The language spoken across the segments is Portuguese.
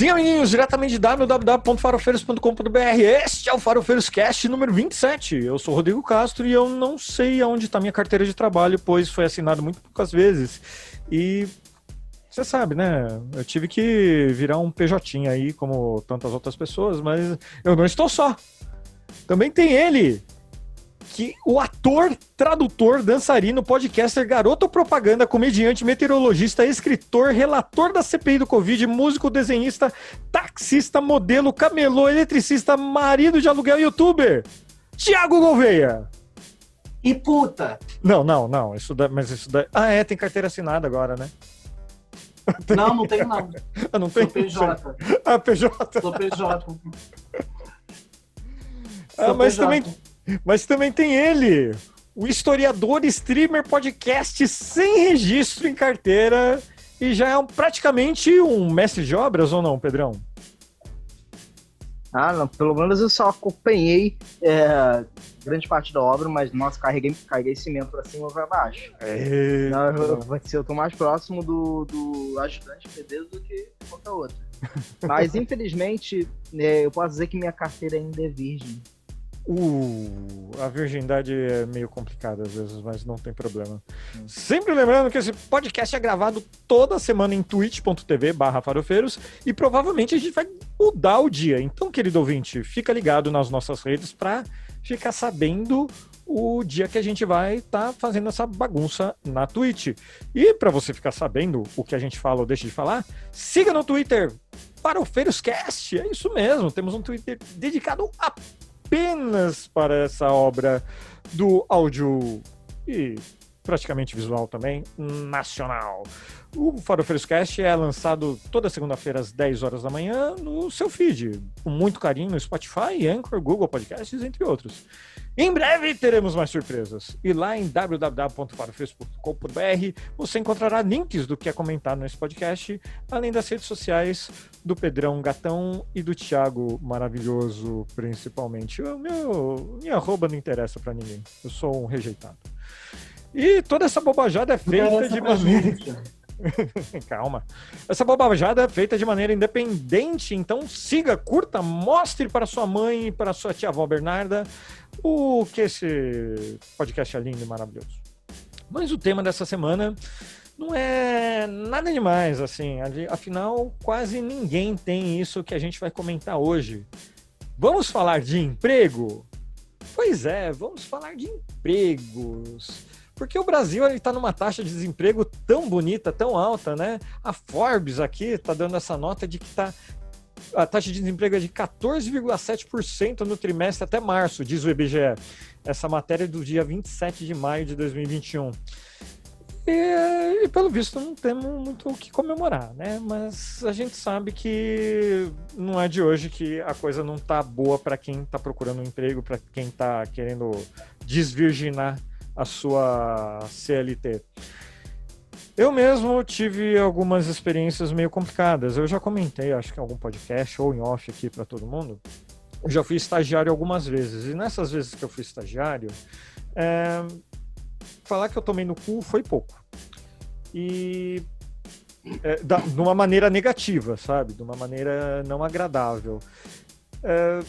Sim, amiguinhos, diretamente de www.farofeiros.com.br. Este é o Farofeiros Cast número 27. Eu sou Rodrigo Castro e eu não sei aonde está minha carteira de trabalho, pois foi assinado muito poucas vezes. E você sabe, né? Eu tive que virar um PJ aí, como tantas outras pessoas, mas eu não estou só. Também tem ele, que o ator, tradutor, dançarino, podcaster, garoto propaganda, comediante, meteorologista, escritor, relator da CPI do Covid, músico, desenhista, taxista, modelo, camelô, eletricista, marido de aluguel, youtuber, Tiago Gouveia. E puta! Não, não, não. Isso da, mas isso daí. Ah, é, tem carteira assinada agora, né? Não, não tenho não. Ah, não tem? Sou PJ. Ah, PJ. Sou PJ. Ah, Sou mas PJ. também, mas também tem ele, o historiador, streamer, podcast sem registro em carteira e já é um- praticamente um mestre de obras ou não, Pedrão? Ah, não, pelo menos eu só acompanhei é, grande parte da obra, mas nossa, carreguei, carreguei cimento pra cima ou pra baixo. É... Não, eu, tô mais próximo do, do ajudante pedreiro do que qualquer outro. Mas infelizmente, é, eu posso dizer que minha carteira ainda é virgem. Uh, a virgindade é meio complicada às vezes, mas não tem problema. Sempre lembrando que esse podcast é gravado toda semana em twitch.tv barra farofeiros e provavelmente a gente vai mudar o dia. Então, querido ouvinte, fica ligado nas nossas redes para ficar sabendo o dia que a gente vai estar fazendo essa bagunça na Twitch. E para você ficar sabendo o que a gente fala ou deixa de falar, siga no Twitter Farofeiroscast. É isso mesmo, temos um Twitter dedicado a apenas para essa obra do áudio e praticamente visual também, nacional. O Farofeiros Cast é lançado toda segunda-feira às 10 horas da manhã no seu feed, com muito carinho no Spotify, Anchor, Google Podcasts, entre outros. Em breve teremos mais surpresas. E lá em www.farofeiros.com.br você encontrará links do que é comentado nesse podcast, além das redes sociais do Pedrão Gatão e do Thiago Maravilhoso, principalmente. O meu, minha arroba não interessa pra ninguém. Eu sou um rejeitado. E toda essa bobajada é feita de maneira. Calma. Essa bobajada é feita de maneira independente, então siga, curta, mostre para sua mãe e para sua tia avó Bernarda o que esse podcast é lindo e maravilhoso. Mas o tema dessa semana não é nada demais, assim. Afinal, quase ninguém tem isso que a gente vai comentar hoje. Vamos falar de emprego? Pois é, vamos falar de empregos. Porque o Brasil está numa taxa de desemprego tão bonita, tão alta, né? A Forbes aqui está dando essa nota de que tá, a taxa de desemprego é de 14,7% no trimestre até março, diz o IBGE. Essa matéria é do dia 27 de maio de 2021. E, e pelo visto não temos muito o que comemorar, né? Mas a gente sabe que não é de hoje que a coisa não tá boa para quem tá procurando um emprego, para quem tá querendo desvirginar a sua CLT. Eu mesmo tive algumas experiências meio complicadas. Eu já comentei, acho que em algum podcast ou em off aqui para todo mundo. Eu já fui estagiário algumas vezes. E nessas vezes que eu fui estagiário, é, falar que eu tomei no cu foi pouco. E é, da, de uma maneira negativa, sabe? De uma maneira não agradável. É,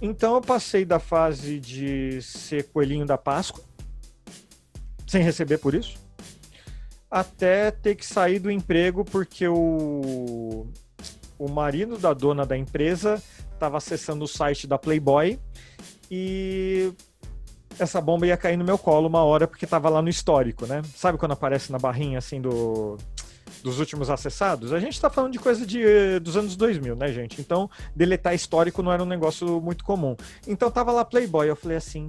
então eu passei da fase de ser coelhinho da Páscoa, sem receber por isso, até ter que sair do emprego porque o, o marido da dona da empresa estava acessando o site da Playboy e essa bomba ia cair no meu colo uma hora porque estava lá no histórico, né? Sabe quando aparece na barrinha assim do dos últimos acessados? A gente está falando de coisa de, eh, dos anos 2000, né, gente? Então, deletar histórico não era um negócio muito comum. Então, tava lá Playboy, eu falei assim,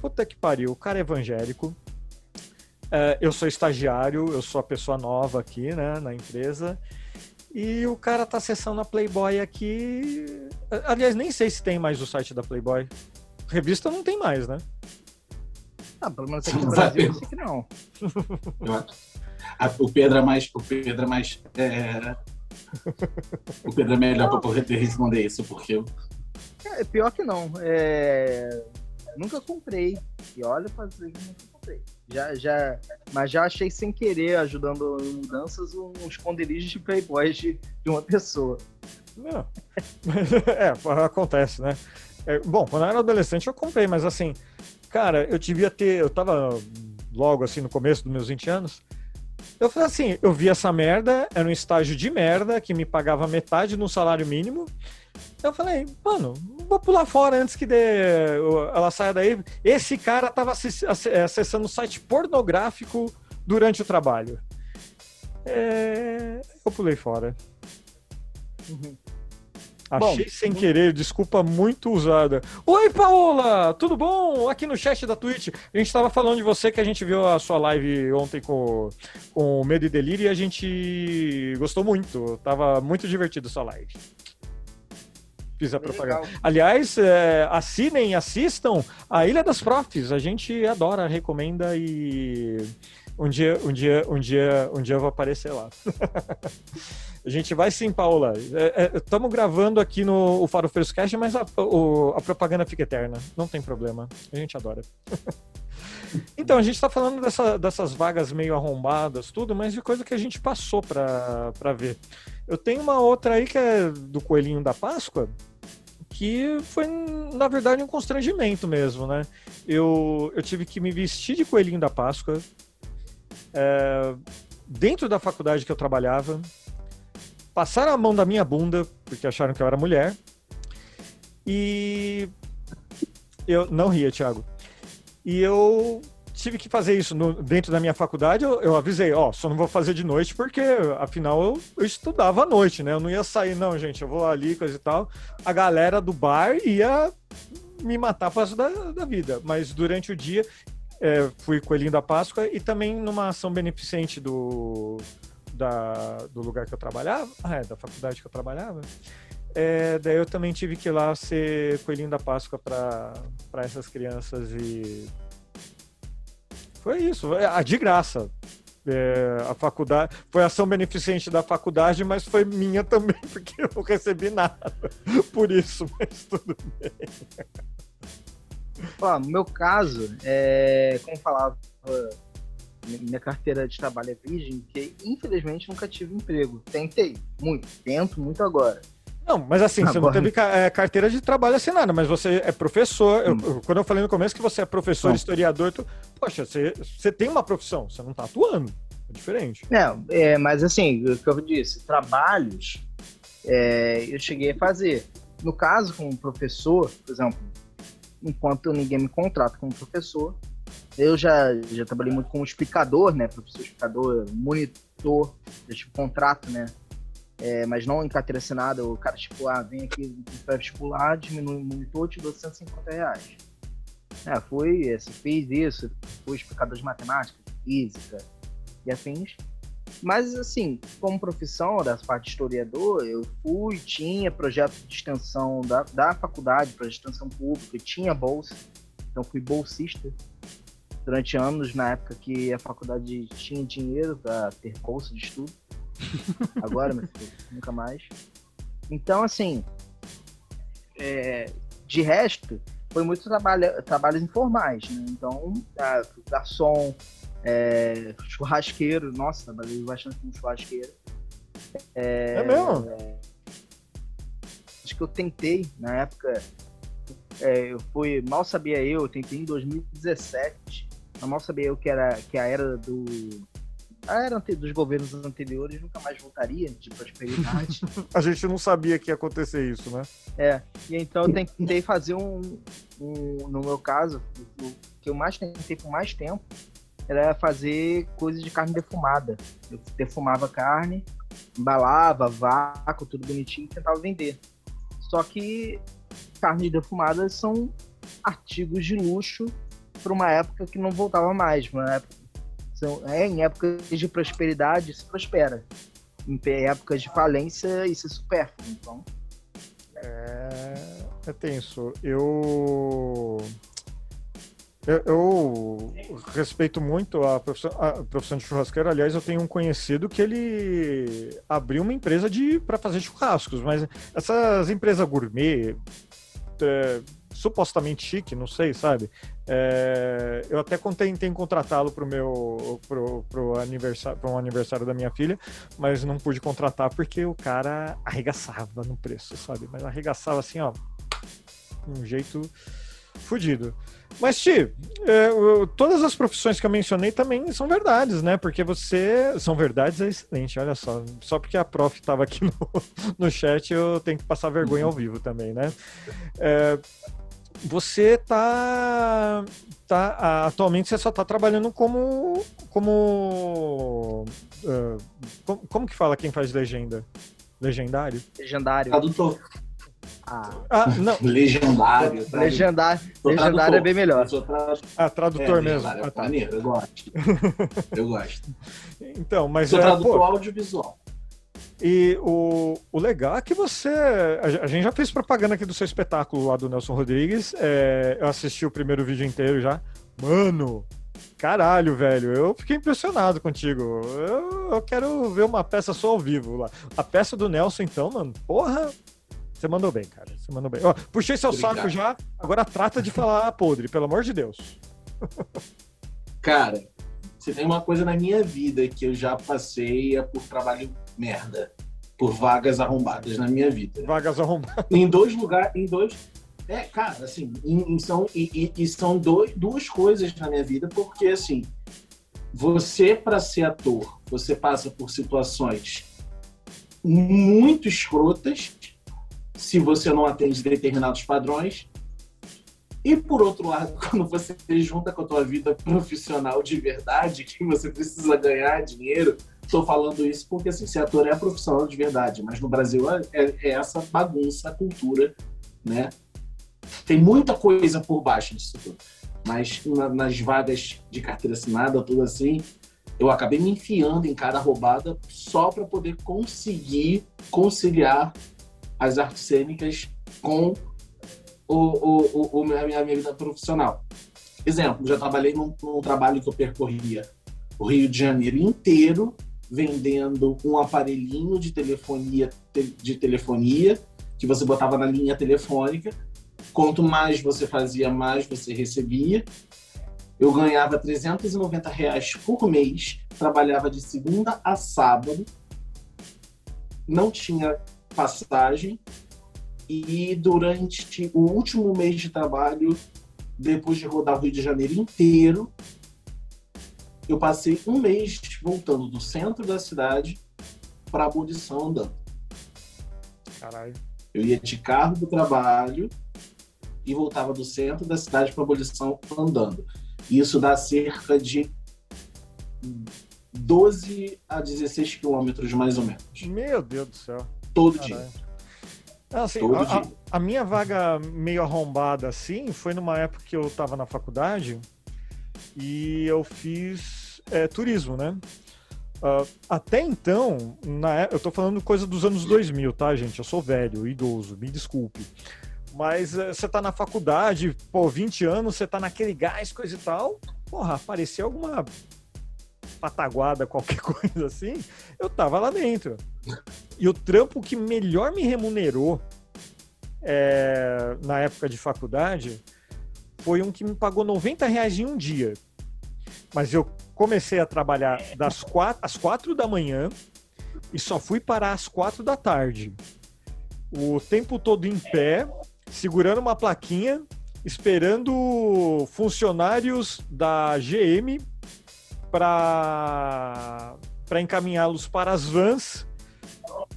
puta que pariu, o cara é evangélico, eh, eu sou estagiário, eu sou a pessoa nova aqui, né, na empresa, e o cara tá acessando a Playboy aqui. Aliás, nem sei se tem mais o site da Playboy. Revista não tem mais, né? Ah, pelo menos aqui no Brasil eu sei que não. Eu- a- o Pedro é mais. O Pedro é mais. é, O Pedro é melhor para poder responder isso, porque eu- É, pior que não. É, Nunca comprei. E olha, fazer nunca comprei. Já, já, mas já achei sem querer, ajudando em mudanças, um esconderijo de playboys de, de uma pessoa. É, acontece, né? É, bom, quando eu era adolescente eu comprei, mas assim, cara, eu devia ter. Eu tava logo assim no começo dos meus 20 anos. Eu falei assim, eu vi essa merda, era um estágio de merda que me pagava metade no salário mínimo. Eu falei, mano, vou pular fora antes que dê, ela saia daí. Esse cara tava acessando um site pornográfico durante o trabalho. É... Eu pulei fora. Uhum. Achei bom, sem querer, desculpa muito usada. Oi, Paola! Tudo bom? Aqui no chat da Twitch. A gente estava falando de você que a gente viu a sua live ontem com, com Medo e Delírio e a gente gostou muito. Tava muito divertido a sua live. Fiz a propaganda. Legal. Aliás, é, assinem, assistam a Ilha das Profs. A gente adora, recomenda e um dia, um dia, um dia, um dia eu vou aparecer lá. A gente vai sim, Paula. Estamos é, é, gravando aqui no o Faro Cast, mas a, o, a propaganda fica eterna. Não tem problema. A gente adora. então, a gente está falando dessa, dessas vagas meio arrombadas, tudo, mas de coisa que a gente passou para ver. Eu tenho uma outra aí que é do Coelhinho da Páscoa, que foi, na verdade, um constrangimento mesmo, né? Eu, eu tive que me vestir de Coelhinho da Páscoa. É, dentro da faculdade que eu trabalhava, passaram a mão da minha bunda, porque acharam que eu era mulher. E eu não ria, Thiago. E eu tive que fazer isso no, dentro da minha faculdade. Eu, eu avisei, ó, oh, só não vou fazer de noite porque, afinal, eu, eu, estudava à noite, né? Eu não ia sair, não, gente. Eu vou ali, coisa e tal. A galera do bar ia me matar para da, da vida. Mas durante o dia, é, fui coelhinho da Páscoa e também numa ação beneficente do da, do lugar que eu trabalhava, ah, é, da faculdade que eu trabalhava, é, daí eu também tive que ir lá ser coelhinho da Páscoa para essas crianças e foi isso, a de graça. É, a faculdade foi ação beneficente da faculdade, mas foi minha também, porque eu não recebi nada por isso, mas tudo bem. Ó, no meu caso, é, como falava minha carteira de trabalho é virgem, que infelizmente nunca tive emprego. Tentei, muito, tento muito agora. Não, mas assim, agora... você não teve é, carteira de trabalho assinada, mas você é professor. Hum. Eu, quando eu falei no começo que você é professor, não. historiador, tu, poxa, você, você tem uma profissão, você não está atuando. É diferente. Não, é, mas assim, o que eu disse, trabalhos é, eu cheguei a fazer. No caso, como professor, por exemplo, enquanto ninguém me contrata como professor, eu já, já trabalhei muito como explicador, né? Professor explicador, monitor, eu tive contrato, né? É, mas não em carteira assinada, o cara, tipo, ah, vem aqui para vestibular, diminui o monitor, te dou 150 reais. É, fui, é, fiz isso, fui explicador de matemática, física e afins. Mas, assim, como profissão da parte de historiador, eu fui, tinha projeto de extensão da, da faculdade para extensão pública, tinha bolsa, então fui bolsista durante anos, na época que a faculdade tinha dinheiro para ter bolsa de estudo. Agora, meu filho, nunca mais. Então, assim, é, de resto, foi muito trabalho, trabalhos informais, né? Então, a, garçom, é, churrasqueiro, nossa, trabalhei bastante como churrasqueiro. É, é mesmo? É, acho que eu tentei, na época, é, eu fui, mal sabia eu, eu tentei em 2017 eu mal sabia eu que era que a era do a era dos governos anteriores nunca mais voltaria de prosperidade. a gente não sabia que ia acontecer isso, né? É. E então eu tentei fazer um, um no meu caso, o que eu mais tentei por mais tempo era fazer coisas de carne defumada. Eu defumava carne, embalava, vácuo, tudo bonitinho e tentava vender. Só que carnes defumadas são artigos de luxo para uma época que não voltava mais. Uma época, é, em épocas de prosperidade se prospera. Em épocas de falência isso é supérfluo. Então. É, é tenso. Eu... eu. Eu, respeito muito a profissão, a profissão de churrasqueiro. Aliás, eu tenho um conhecido que ele abriu uma empresa de para fazer churrascos, mas essas empresas gourmet, é, supostamente chique, não sei, sabe? É, eu até tentei contratá-lo para o meu pro, pro aniversário, um aniversário da minha filha, mas não pude contratar porque o cara arregaçava no preço, sabe? Mas arregaçava assim, ó, um jeito fudido. Mas, Ti, é, todas as profissões que eu mencionei também são verdades, né? Porque você. São verdades, é excelente, olha só. Só porque a prof estava aqui no, no chat, eu tenho que passar vergonha ao vivo também, né? É, você tá, tá atualmente você só está trabalhando como como, uh, como como que fala quem faz legenda legendário legendário tradutor ah, ah não. Legendário. Tá? Legendário. Legendário é bem melhor. Tra... Ah, tradutor é, mesmo. Ah, tá. Maneiro, eu gosto. eu gosto. Então, mas Sou é, tradutor pô, audiovisual. E o, o legal é que você. A, gente já fez propaganda aqui do seu espetáculo lá do Nelson Rodrigues. É, eu assisti o primeiro vídeo inteiro já. Mano, caralho, velho. Eu fiquei impressionado contigo. Eu, eu quero ver uma peça só ao vivo lá. A peça do Nelson, então, mano, porra, você mandou bem, cara. Você mandou bem. Ó, puxei seu Obrigado. saco já, agora trata de falar podre, pelo amor de Deus. Cara, se tem uma coisa na minha vida que eu já passei é por trabalho merda. Por vagas arrombadas na minha vida. Vagas arrombadas. Em dois lugares, em dois. É, cara, assim, em, em são, e, e, são dois, duas coisas na minha vida, porque assim, você, para ser ator, você passa por situações muito escrotas se você não atende determinados padrões. E por outro lado, quando você junta com a tua vida profissional de verdade, que você precisa ganhar dinheiro, estou falando isso porque assim, ser ator é profissional de verdade, mas no Brasil é, é, é essa bagunça, a cultura, né? Tem muita coisa por baixo disso tudo. Mas na, nas vagas de carteira assinada, tudo assim, eu acabei me enfiando em cada roubada só para poder conseguir conciliar as artes cênicas com o, o, o, a minha vida profissional. Exemplo, já trabalhei num, num trabalho que eu percorria o Rio de Janeiro inteiro vendendo um aparelhinho de telefonia de telefonia que você botava na linha telefônica. Quanto mais você fazia, mais você recebia. Eu ganhava 390 reais por mês, trabalhava de segunda a sábado, não tinha passagem e durante o último mês de trabalho, depois de rodar o Rio de Janeiro inteiro, eu passei um mês voltando do centro da cidade para a abolição andando. Caralho. Eu ia de carro do trabalho e voltava do centro da cidade para a abolição andando. Isso dá cerca de 12 a 16 quilômetros, mais ou menos. Meu Deus do céu. Todo Caralho. dia. Assim, a. A, a, minha vaga meio arrombada assim foi numa época que eu estava na faculdade e eu fiz é, turismo, né? Uh, até então, na, é, eu tô falando coisa dos anos 2000, tá, gente? Eu sou velho, idoso, me desculpe. Mas uh, você tá na faculdade, pô, 20 anos, você tá naquele gás, coisa e tal. Porra, apareceu alguma pataguada, qualquer coisa assim, eu tava lá dentro. E o trampo que melhor me remunerou é, na época de faculdade foi um que me pagou 90 reais em um dia. Mas eu comecei a trabalhar das quatro, às quatro da manhã e só fui parar às quatro da tarde. O tempo todo em pé, segurando uma plaquinha, esperando funcionários da GM para encaminhá-los para as vans,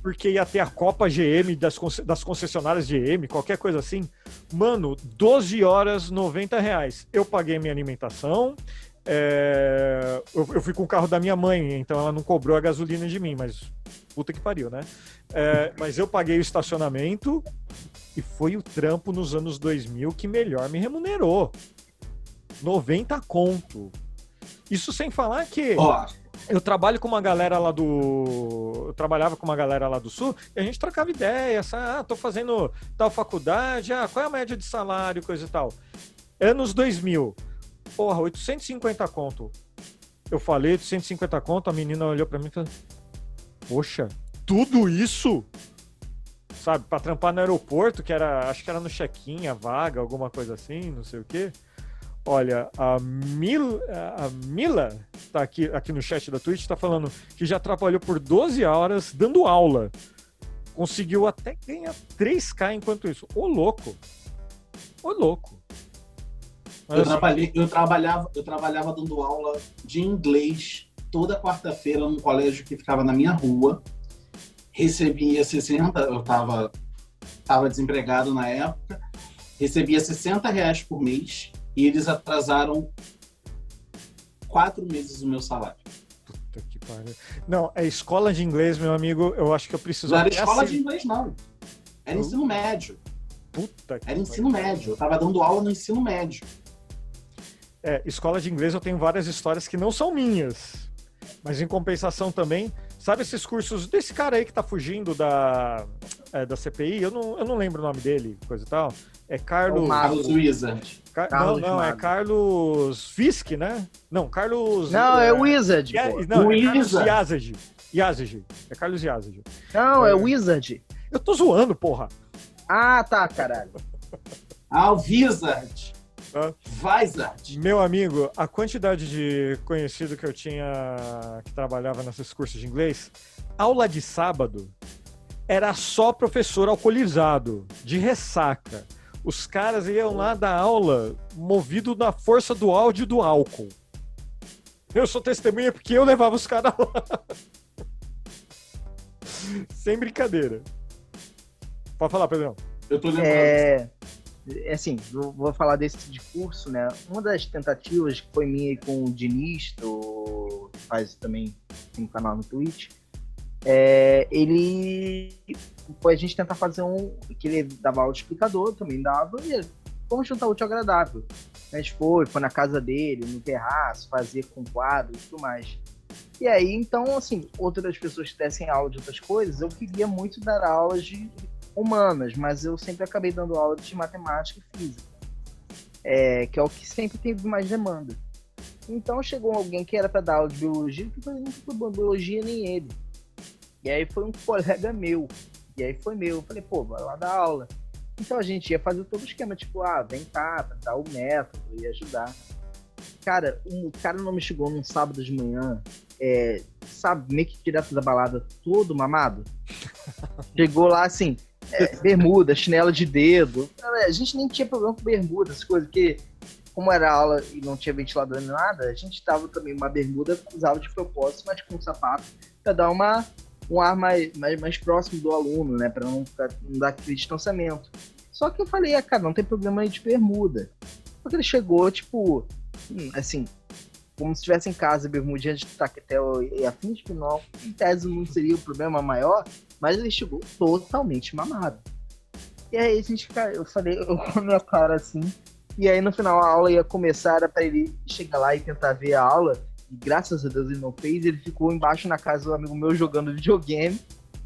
porque ia ter a Copa GM das, das concessionárias GM, qualquer coisa assim. Mano, 12 horas, 90 reais. Eu paguei minha alimentação, é, eu, eu, fui com o carro da minha mãe, então ela não cobrou a gasolina de mim, mas puta que pariu, né? É, mas eu paguei o estacionamento e foi o trampo nos anos 2000 que melhor me remunerou. 90 conto. Isso sem falar que oh. Eu trabalho com uma galera lá do. Eu trabalhava com uma galera lá do sul e a gente trocava ideia. Ah, tô fazendo tal faculdade, ah, qual é a média de salário, coisa e tal. Anos 2000. Porra, 850 conto. Eu falei 850 conto, a menina olhou para mim e falou: Poxa, tudo isso? sabe? Pra trampar no aeroporto, que era, acho que era no check-in, a vaga, alguma coisa assim, não sei o quê. Olha, a, Mil, a Mila tá aqui, aqui no chat da Twitch, tá falando que já trabalhou por 12 horas dando aula. Conseguiu até ganhar 3K enquanto isso. Ô, louco! Ô, louco! Eu, trabalhei, eu, trabalhava, eu trabalhava dando aula de inglês toda quarta-feira num colégio que ficava na minha rua. Recebia 60, eu estava tava desempregado na época, recebia 60 reais por mês e eles atrasaram quatro meses o meu salário. Puta que pariu. Não, é escola de inglês, meu amigo, eu acho que eu preciso... Não era escola assim... de inglês, não. Era ensino médio. Puta que Era ensino pariu. médio. Eu estava dando aula no ensino médio. É, escola de inglês eu tenho várias histórias que não são minhas. Mas em compensação também, sabe esses cursos desse cara aí que tá fugindo da, é, da CPI? Eu não, eu não lembro o nome dele, coisa e tal. É Carlos. Carlos Wizard. Car... Carlos não, não, é Carlos Fisk, né? Não, Carlos. Não, é, é Wizard. É, não, é Carlos Yazid. Yazid. É Carlos Yazid. Não, é, é Wizard. Eu tô zoando, porra. Ah, tá, caralho. ah, o Wizard. Vizard. Meu amigo, a quantidade de conhecido que eu tinha que trabalhava nesses cursos de inglês, aula de sábado era só professor alcoolizado, de ressaca. Os caras iam lá dar aula movido na força do áudio do álcool. Eu sou testemunha porque eu levava os caras lá. Sem brincadeira. Pode falar, Pedrão. Eu tô lembrando. É assim, vou falar desse de curso, né? Uma das tentativas que foi minha com o Diniz, do, que faz também um canal no Twitch, é, ele foi a gente tentar fazer um. que ele dava aula explicador, também dava, e vamos juntar útil agradável. A gente foi, foi na casa dele, no terraço, fazer com quadro e tudo mais. E aí, então, assim, outras pessoas que dessem aula de outras coisas, eu queria muito dar aulas de humanas, mas eu sempre acabei dando aula de matemática e física, é, que é o que sempre teve mais demanda. Então chegou alguém que era para dar aula de biologia, que não foi biologia nem ele. E aí foi um colega meu. E aí foi meu. Eu falei, pô, vai lá dar aula. Então a gente ia fazer todo o esquema, tipo, ah, vem cá, dar o método, ia ajudar. Cara, um cara não me chegou num sábado de manhã, é, sabe, meio que direto da balada, todo mamado. Chegou lá assim, é, bermuda, chinela de dedo. A gente nem tinha problema com bermuda, essas coisas, porque como era aula e não tinha ventilador nem nada, a gente tava também uma bermuda, usava de propósito, mas com sapato, para dar uma, um ar mais, mais, mais próximo do aluno, né? Para não, não dar aquele distanciamento. Só que eu falei, ah, cara, não tem problema aí de bermuda. Porque ele chegou, tipo, hum, assim, como se estivesse em casa, bermudinha de taquetel e afins, que não, em tese não seria o problema maior, mas ele chegou totalmente mamado. E aí a gente, eu falei, eu com a minha cara assim. E aí no final a aula ia começar, era pra ele chegar lá e tentar ver a aula. E graças a Deus ele não fez, ele ficou embaixo na casa do amigo meu jogando videogame.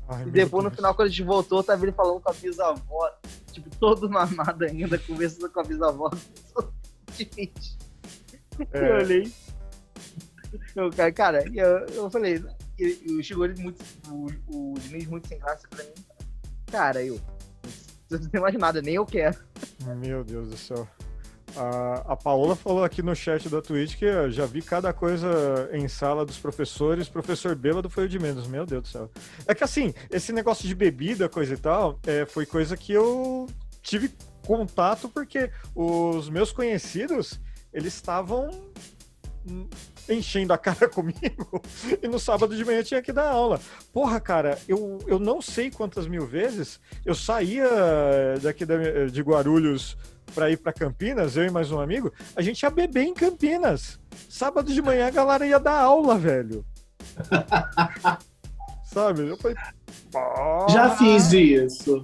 Ai, e depois no final, quando a gente voltou, tava ele falando com a bisavó, tipo, todo mamado ainda, conversando com a bisavó. É. Eu olhei. Eu, cara, eu, eu falei, ele, chegou ele muito. O, o Diniz muito sem graça pra mim. Cara, eu. Não tem mais nada, nem eu quero. Meu Deus do céu. A, a Paola falou aqui no chat da Twitch que já vi cada coisa em sala dos professores. Professor bêbado foi o de menos. Meu Deus do céu. É que assim, esse negócio de bebida, coisa e tal, é, foi coisa que eu tive contato porque os meus conhecidos, eles estavam enchendo a cara comigo e no sábado de manhã tinha que dar aula. Porra, cara, eu, eu não sei quantas mil vezes eu saía daqui de Guarulhos para ir para Campinas, eu e mais um amigo, a gente ia beber em Campinas. Sábado de manhã a galera ia dar aula, velho. Sabe? Eu falei. Já fiz isso.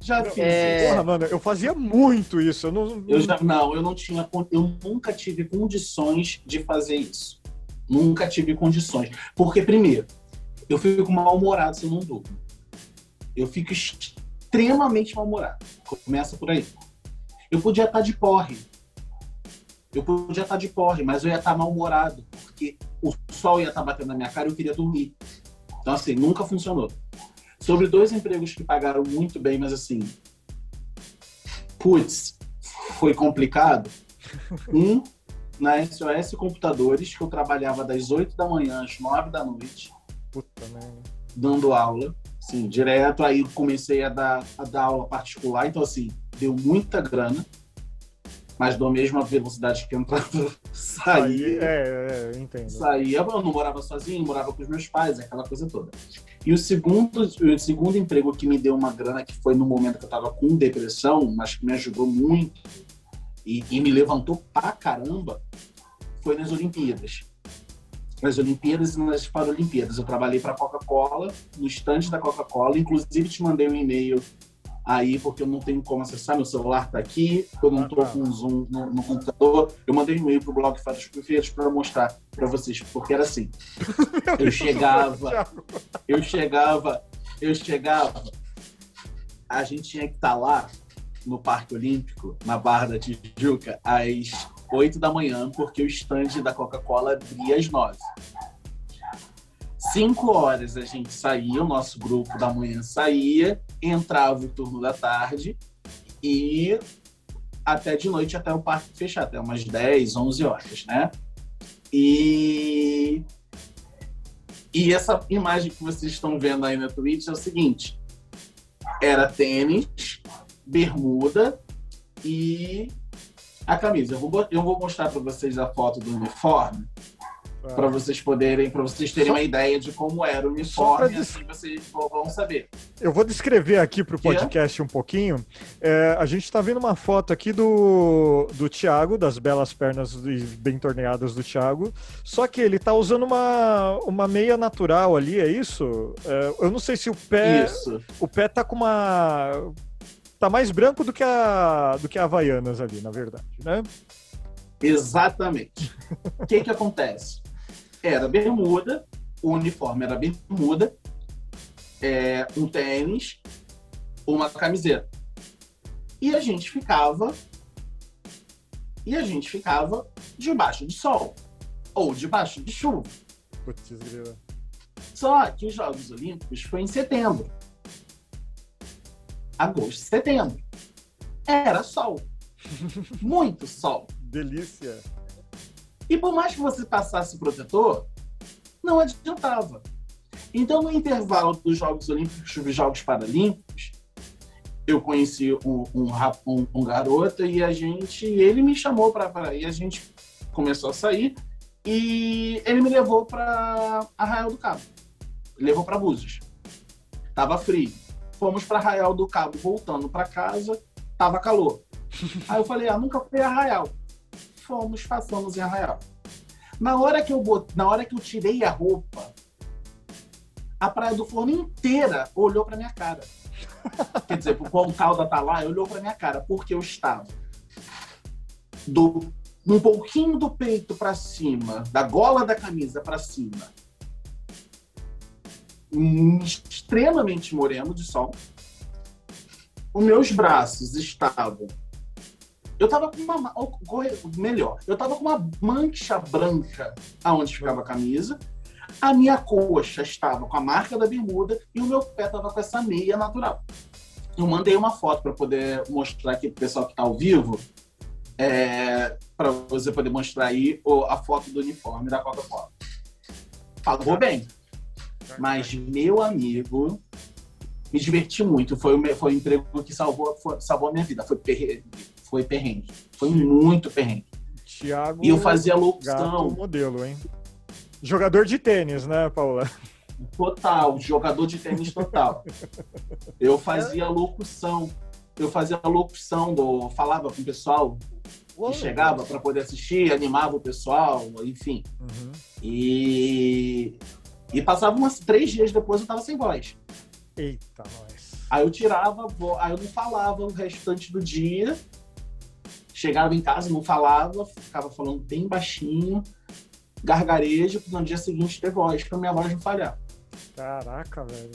Já fiz é... isso. Porra, mano, eu fazia muito isso. Eu não, eu já, não, eu não tinha. Eu nunca tive condições de fazer isso. Nunca tive condições. Porque, primeiro, eu fico mal-humorado se eu não durmo. Eu fico extremamente mal-humorado. Começa por aí. Eu podia estar de porre. Eu podia estar de porre, mas eu ia estar mal-humorado. Porque o sol ia estar batendo na minha cara e eu queria dormir. Então, assim, nunca funcionou. sobre dois empregos que pagaram muito bem, mas assim, putz, foi complicado. Um, na SOS Computadores, que eu trabalhava das 8 da manhã às 9 da noite. Puta merda. Dando aula, sim, direto. Aí comecei a dar, a dar aula particular, então assim, deu muita grana mas da mesma velocidade que entrava, saía. É, é, entendo. Saía, eu não morava sozinho, morava com os meus pais, aquela coisa toda. E o segundo, o segundo emprego que me deu uma grana, que foi no momento que eu tava com depressão, mas que me ajudou muito e, e me levantou pra caramba, foi nas Olimpíadas. Nas Olimpíadas e nas Paralimpíadas. Eu trabalhei para a Coca-Cola, no estande da Coca-Cola, inclusive te mandei um e-mail aí porque eu não tenho como acessar, meu celular está aqui, eu não estou com Zoom no, no, computador. Eu mandei um e-mail pro blog Fatos Perfeitos para mostrar para vocês, porque era assim. Eu chegava, eu chegava, eu chegava, a gente tinha que estar tá lá no Parque Olímpico, na Barra da Tijuca, às 8 da manhã, porque o estande da Coca-Cola abria às 9. Cinco horas a gente saía, o nosso grupo da manhã saía, entrava o turno da tarde e até de noite até o parque fechar, até umas 10, 11 horas, né? E, e essa imagem que vocês estão vendo aí na Twitch é o seguinte: era tênis, bermuda e a camisa. Eu vou, eu vou mostrar para vocês a foto do uniforme para é. vocês poderem, para vocês terem Só... uma ideia de como era o uniforme, des... assim vocês vão saber. Eu vou descrever aqui para o podcast um pouquinho. É, a gente está vendo uma foto aqui do, do Thiago, das belas pernas bem torneadas do Thiago. Só que ele está usando uma, uma meia natural ali, é isso? É, eu não sei se o pé. Isso. O pé tá com uma. Tá mais branco do que a do que a Havaianas ali, na verdade, né? Exatamente. O que que acontece? era bermuda, o uniforme era bermuda, é, um tênis, uma camiseta. E a gente ficava e a gente ficava debaixo de sol ou debaixo de chuva. Putz, Só que os Jogos Olímpicos foi em setembro. Agosto, setembro. Era sol. Muito sol. Delícia. E por mais que você passasse protetor, não adiantava. Então, no intervalo dos Jogos Olímpicos e dos Jogos Paralímpicos, eu conheci um, um, um, um, garoto e a gente, ele me chamou para e a gente começou a sair e ele me levou para Arraial do Cabo, levou para Búzios. Tava frio. Fomos para Arraial do Cabo, voltando para casa, tava calor. Aí eu falei, ah, nunca fui a Arraial fomos, passamos em Arraial. Na hora que eu bot... na hora que eu tirei a roupa, a Praia do Forno inteira olhou para minha cara. Quer dizer, o Pontal da Atalaia olhou para minha cara, porque eu estava do um pouquinho do peito para cima, da gola da camisa para cima, extremamente moreno de sol. Os meus braços estavam eu tava com uma. Melhor, eu tava com uma mancha branca aonde ficava a camisa. A minha coxa estava com a marca da bermuda e o meu pé estava com essa meia natural. Eu mandei uma foto para poder mostrar aqui pro pessoal que está ao vivo, é, para você poder mostrar aí a foto do uniforme da Coca-Cola. Pagou bem. Mas, meu amigo, me diverti muito. Foi o, foi o emprego que salvou, foi, salvou a minha vida. Foi foi perrengue. Foi muito perrengue. Thiago e eu fazia locução. modelo, hein? Jogador de tênis, né, Paula? Total, jogador de tênis total. Eu fazia locução. Eu fazia locução, do, falava com o pessoal que chegava para poder assistir, animava o pessoal, enfim. Uhum. E, e passava umas três dias depois eu tava sem voz. Eita, nós. Aí eu tirava, aí eu não falava o restante do dia Chegava em casa, não falava, ficava falando bem baixinho, gargarejo, para no dia seguinte ter voz, para minha voz não falhar. Caraca, velho.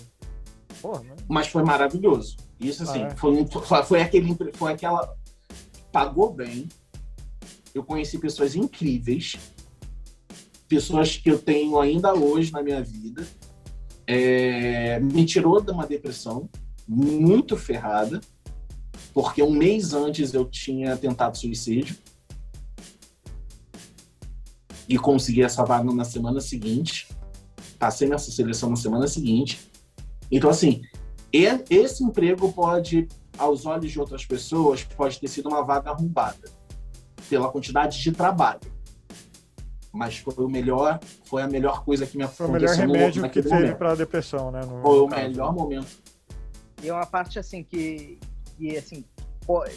Porra, né? Mas foi maravilhoso. Isso, assim, ah, é. foi, foi, foi, aquele, foi aquela. Pagou bem. Eu conheci pessoas incríveis, pessoas que eu tenho ainda hoje na minha vida. é, me tirou de uma depressão muito ferrada, porque um mês antes eu tinha tentado suicídio e consegui essa vaga na semana seguinte. Passei nessa seleção na semana seguinte. Então, assim, esse emprego pode, aos olhos de outras pessoas, pode ter sido uma vaga arrombada pela quantidade de trabalho. Mas foi o melhor, foi a melhor coisa que me aconteceu. Foi o melhor remédio que teve para a depressão, né? No, foi o melhor momento. E é uma parte assim que, que assim,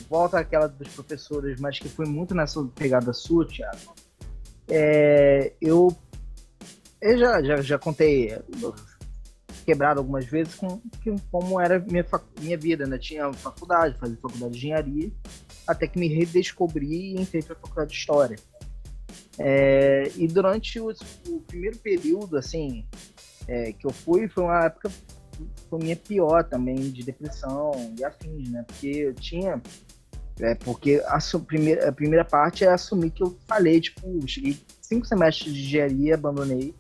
volta aquela dos professores, mas que foi muito nessa pegada sua, Thiago. É, eu, eu já, já, já contei quebrado algumas vezes com, como era minha, minha vida, né? Tinha faculdade, fazia faculdade de engenharia, até que me redescobri e entrei para a faculdade de história. É, e durante o, o, primeiro período, assim, é, que eu fui, foi uma época foi minha pior também de depressão e afins, né? Porque eu tinha é porque a, primeira, a primeira parte é assumir que eu falei, tipo, cheguei cinco semestres de engenharia, abandonei.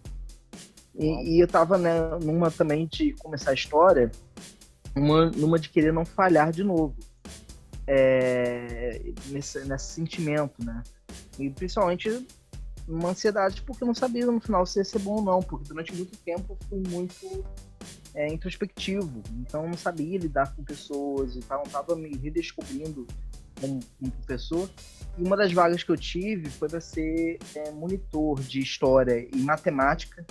E, e, eu tava né, numa também de começar a história, uma, numa de querer não falhar de novo. É, nesse, nesse sentimento, né? E principalmente uma ansiedade porque eu não sabia no final se ia ser bom ou não, porque durante muito tempo eu fui muito é, introspectivo, então eu não sabia lidar com pessoas e tal, tava me redescobrindo como, como professor. E uma das vagas que eu tive foi para ser é, monitor de história e matemática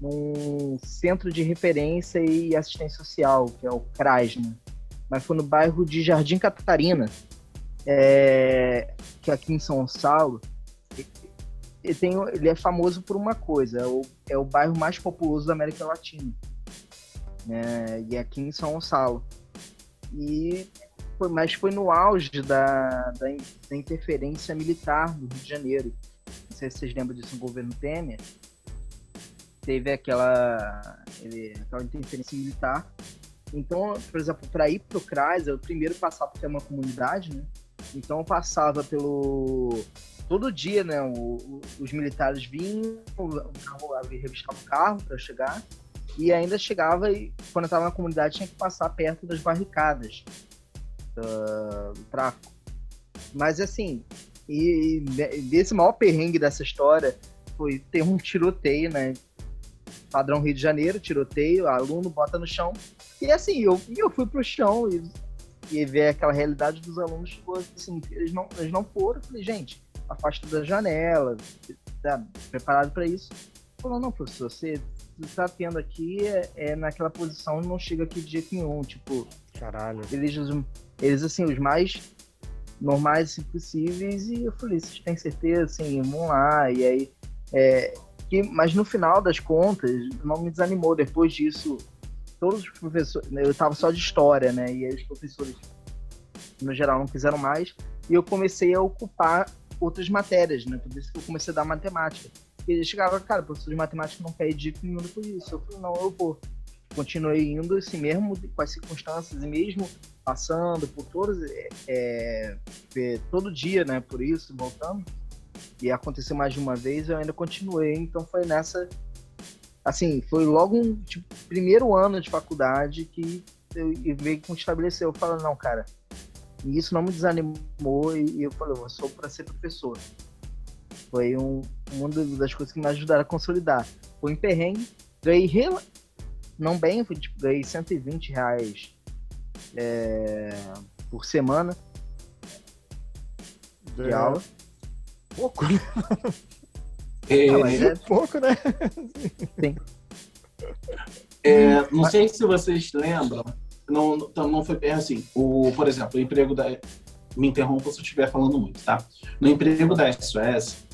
num centro de referência e assistência social, que é o CRAS, né? Mas foi no bairro de Jardim Catarina, é, que é aqui em São Gonçalo. Ele, tem, ele é famoso por uma coisa, é o, é o bairro mais populoso da América Latina. Né? E é aqui em São Gonçalo. E foi, mas foi no auge da, da, da, interferência militar do Rio de Janeiro. Não sei se vocês lembram disso no governo Temer. Teve aquela, ele, aquela interferência militar. Então, por exemplo, para ir para o CRAS, eu primeiro passava por ter uma comunidade, né? Então eu passava pelo. Todo dia, né? O, o, os militares vinham, revistavam o carro para chegar, e ainda chegava e, quando estava na comunidade, tinha que passar perto das barricadas uh, tráfico. Mas assim, e, e desse maior perrengue dessa história foi ter um tiroteio, né? Padrão Rio de Janeiro, tiroteio, aluno bota no chão. E assim, eu, eu fui pro chão e, e ver aquela realidade dos alunos, tipo, assim, eles não, eles não foram. Eu falei, gente, afasta da janela, tá preparado para isso. Falou, não, professor, você está tendo aqui é, é, naquela posição não chega aqui de jeito nenhum. Tipo, caralho. Eles eles, assim, os mais normais assim, possíveis. E eu falei, vocês têm certeza? Assim, vamos lá. E aí, é, que, mas no final das contas, não me desanimou. Depois disso, todos os professores, eu estava só de história, né? E aí os professores, no geral, não fizeram mais. E eu comecei a ocupar outras matérias, né? Por isso que eu comecei a dar matemática. E eles chegavam, cara, professor de matemática não quer ir de nenhum por isso. Eu falei, não, eu vou continuei indo assim mesmo com as circunstâncias e mesmo passando por todos é, é, todo dia né por isso voltando e aconteceu mais de uma vez eu ainda continuei então foi nessa assim foi logo um tipo, primeiro ano de faculdade que eu, eu veio que estabeleceu eu falo não cara e isso não me desanimou e, e eu falei eu sou para ser professor foi um, uma das coisas que me ajudaram a consolidar foi em perrengue ganhei não bem, fui, tipo, ganhei 120 reais é, por semana de é. aula. Pouco, né? É, ah, é... pouco, né? Sim. É, não sei se vocês lembram, não, não foi é assim. O, por exemplo, o emprego da. Me interrompa se eu estiver falando muito, tá? No emprego da SOS,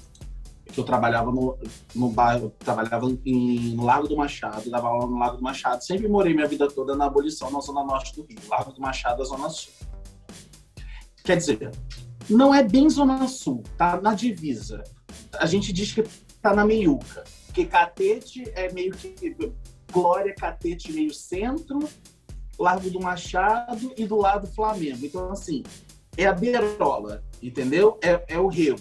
que eu trabalhava no, no bairro, trabalhava em, no Lago do Machado, dava aula no Lago do Machado. Sempre morei minha vida toda na abolição, na zona norte do Rio, Lago do Machado, a zona sul. Quer dizer, não é bem zona sul, tá na divisa. A gente diz que tá na meiuca, porque Catete é meio que Glória, Catete meio centro, Largo do Machado e do lado Flamengo. Então, assim, é a beirola, entendeu? É, é o rego.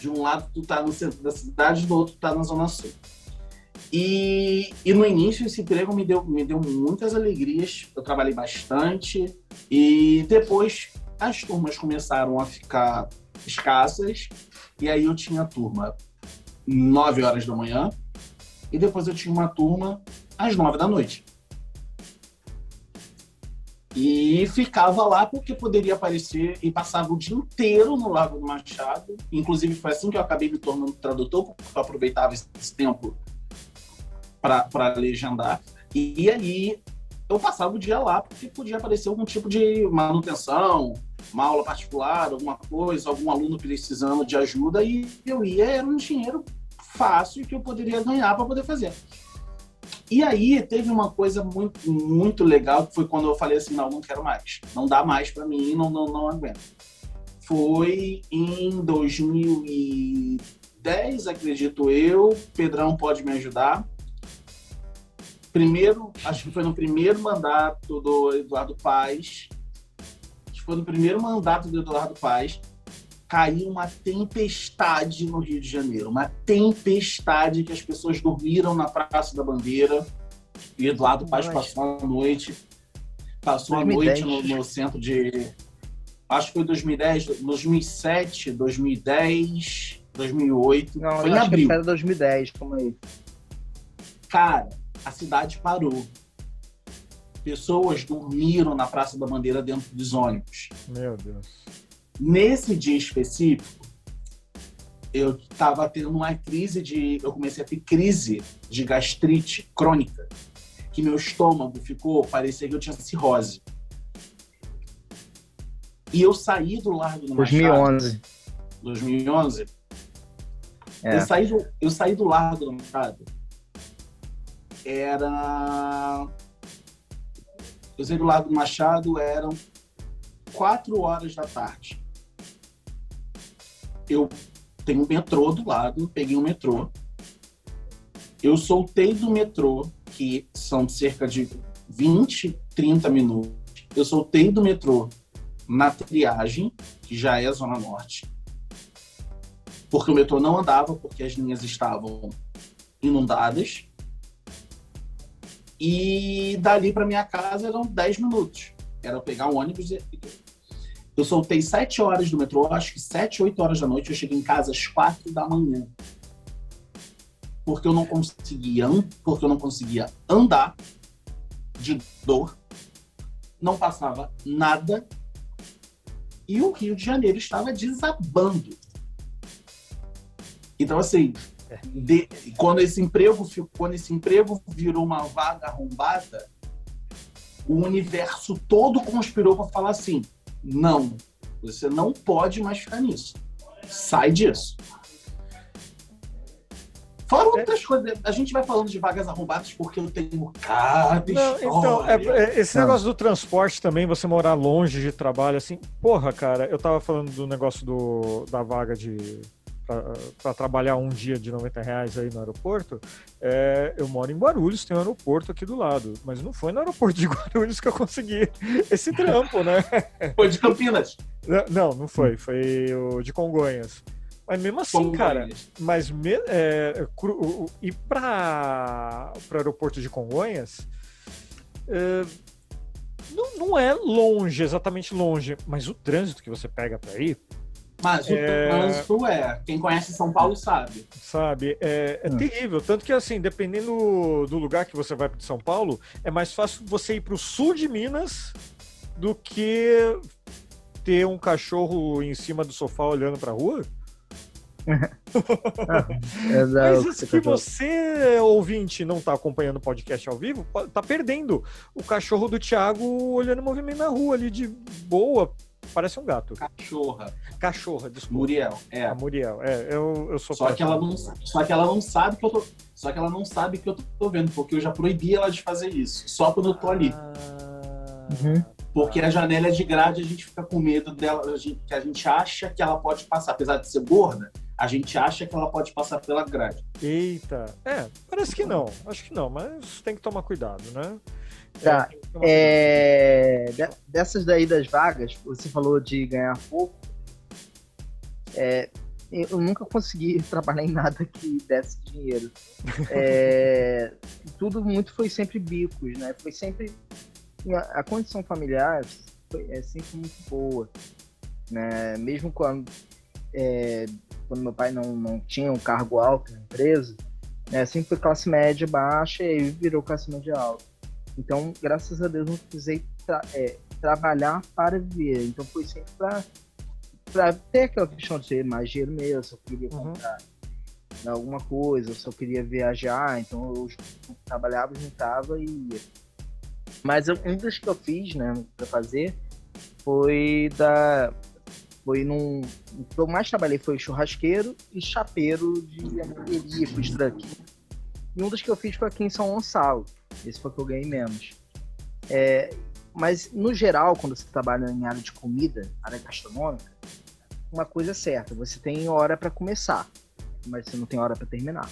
De um lado tu tá no centro da cidade, do outro tu tá na zona sul. E, e no início esse emprego me deu, me deu muitas alegrias, eu trabalhei bastante e depois as turmas começaram a ficar escassas e aí eu tinha turma 9 horas da manhã e depois eu tinha uma turma às 9 da noite. E ficava lá porque poderia aparecer e passava o dia inteiro no Lago do Machado. Inclusive, foi assim que eu acabei me tornando tradutor, porque eu aproveitava esse tempo para legendar. E, e aí eu passava o dia lá porque podia aparecer algum tipo de manutenção, uma aula particular, alguma coisa, algum aluno precisando de ajuda e eu ia, era um dinheiro fácil que eu poderia ganhar para poder fazer. E aí teve uma coisa muito, muito legal que foi quando eu falei assim, não, não quero mais, não dá mais para mim, não, não, não aguento. Foi em 2010, acredito eu, Pedrão pode me ajudar. Primeiro, acho que foi no primeiro mandato do Eduardo Paes, acho que foi no primeiro mandato do Eduardo Paes, caiu uma tempestade no Rio de Janeiro, uma tempestade que as pessoas dormiram na Praça da Bandeira. E Eduardo Paes passou a noite, passou 2010. a noite no, no, centro de, acho que foi 2010, 2007, 2010, 2008, Não, foi em abril. Que era 2010, como aí. Cara, a cidade parou. Pessoas dormiram na Praça da Bandeira dentro dos ônibus. Meu Deus. Nesse dia específico, eu estava tendo uma crise de. Eu comecei a ter crise de gastrite crônica, que meu estômago ficou, parecia que eu tinha cirrose. E eu saí do Largo do Machado. 2011. 2011. É. Eu, saí do, eu saí do Largo do Machado era. Eu sei do Lago do Machado eram quatro horas da tarde. Eu tenho um metrô do lado, peguei um metrô. Eu soltei do metrô, que são cerca de 20, 30 minutos. Eu soltei do metrô na triagem, que já é a Zona Norte, porque o metrô não andava, porque as linhas estavam inundadas. E dali para minha casa eram 10 minutos. Era eu pegar um ônibus e. Eu soltei 7 horas do metrô, acho que 7, 8 horas da noite. Eu cheguei em casa às 4 da manhã. Porque eu não conseguia, porque eu não conseguia andar de dor. Não passava nada. E o Rio de Janeiro estava desabando. Então, assim, de, quando esse emprego quando esse emprego virou uma vaga arrombada, o universo todo conspirou para falar assim: não, você não pode mais ficar nisso. Sai disso. Fora é. outras coisas, a gente vai falando de vagas arrombadas porque eu tenho cada não, Então, é, é, esse negócio do transporte também, você morar longe de trabalho, assim, porra, cara, eu tava falando do negócio do, da vaga de para trabalhar um dia de 90 reais aí no aeroporto, é, eu moro em Guarulhos, tem um aeroporto aqui do lado. Mas não foi no aeroporto de Guarulhos que eu consegui esse trampo, né? Foi de Campinas? Não, não foi. Foi o de Congonhas. Mas mesmo assim, Congonhas. cara, mas me, é, ir para o aeroporto de Congonhas é, não, não é longe, exatamente longe, mas o trânsito que você pega para ir, mas o é... trânsito é. Quem conhece São Paulo sabe. Sabe, é, é hum. terrível. Tanto que, assim, dependendo do lugar que você vai para São Paulo, é mais fácil você ir para o sul de Minas do que ter um cachorro em cima do sofá olhando para a rua. é, Mas se você, ouvinte, não está acompanhando o podcast ao vivo, tá perdendo o cachorro do Thiago olhando o movimento na rua ali de boa, Parece um gato. Cachorra. Cachorra, desculpa. Muriel, é. A Muriel, é. Eu, eu sou só que ela não Só que ela não sabe que eu tô. Só que ela não sabe que eu tô vendo, porque eu já proibi ela de fazer isso. Só quando eu tô ali. Ah, uhum. Porque a janela é de grade, a gente fica com medo dela, a gente, que a gente acha que ela pode passar, apesar de ser gorda, a gente acha que ela pode passar pela grade. Eita, é, parece que não, acho que não, mas tem que tomar cuidado, né? Tá. É, dessas daí das vagas, você falou de ganhar pouco. É, eu nunca consegui trabalhar em nada que desse dinheiro. É, tudo muito foi sempre bicos, né? Foi sempre a condição familiar foi, é sempre muito boa, né? Mesmo quando é, quando meu pai não, não tinha um cargo alto na empresa, né? Sempre foi classe média baixa e virou classe média alta. Então, graças a Deus, não precisei tra é, trabalhar para viver. Então, foi sempre para para ter aquela questão de ter mais dinheiro mesmo, se eu queria uhum. comprar uhum. alguma coisa, se eu queria viajar, então eu trabalhava, juntava e ia. Mas eu, um dos que eu fiz, né, para fazer, foi da. Foi num. O que eu mais trabalhei foi churrasqueiro e chapeiro de hamburgueria, food truck. E um dos que eu fiz foi aqui em São Gonçalo. Esse foi o que eu ganhei menos. É, mas, no geral, quando você trabalha em área de comida, área gastronômica, uma coisa é certa, você tem hora para começar, mas você não tem hora para terminar.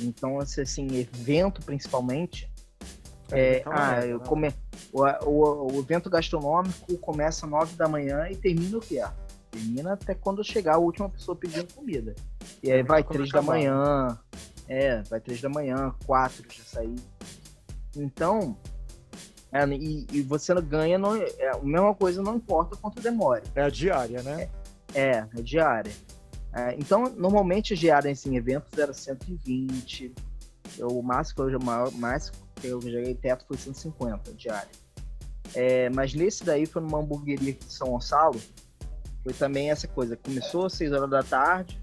Então, assim, evento principalmente, é, então, ah, é, eu come... O, o, o, evento gastronômico começa às 9 da manhã e termina o quê? Termina até quando chegar a última pessoa pedindo comida. E aí vai 3 da manhã, é, vai 3 da manhã, 4 já sair. Então, é, e, e, você ganha, não, é, a mesma coisa não importa quanto demore. É a diária, né? É, é, é diária. É, então, normalmente a diária em eventos era 120. Eu, o máximo que eu, mais que eu joguei teto foi 150 diária. É, mas nesse daí foi numa hamburgueria aqui de São Gonçalo. Foi também essa coisa. Começou às 6 horas da tarde,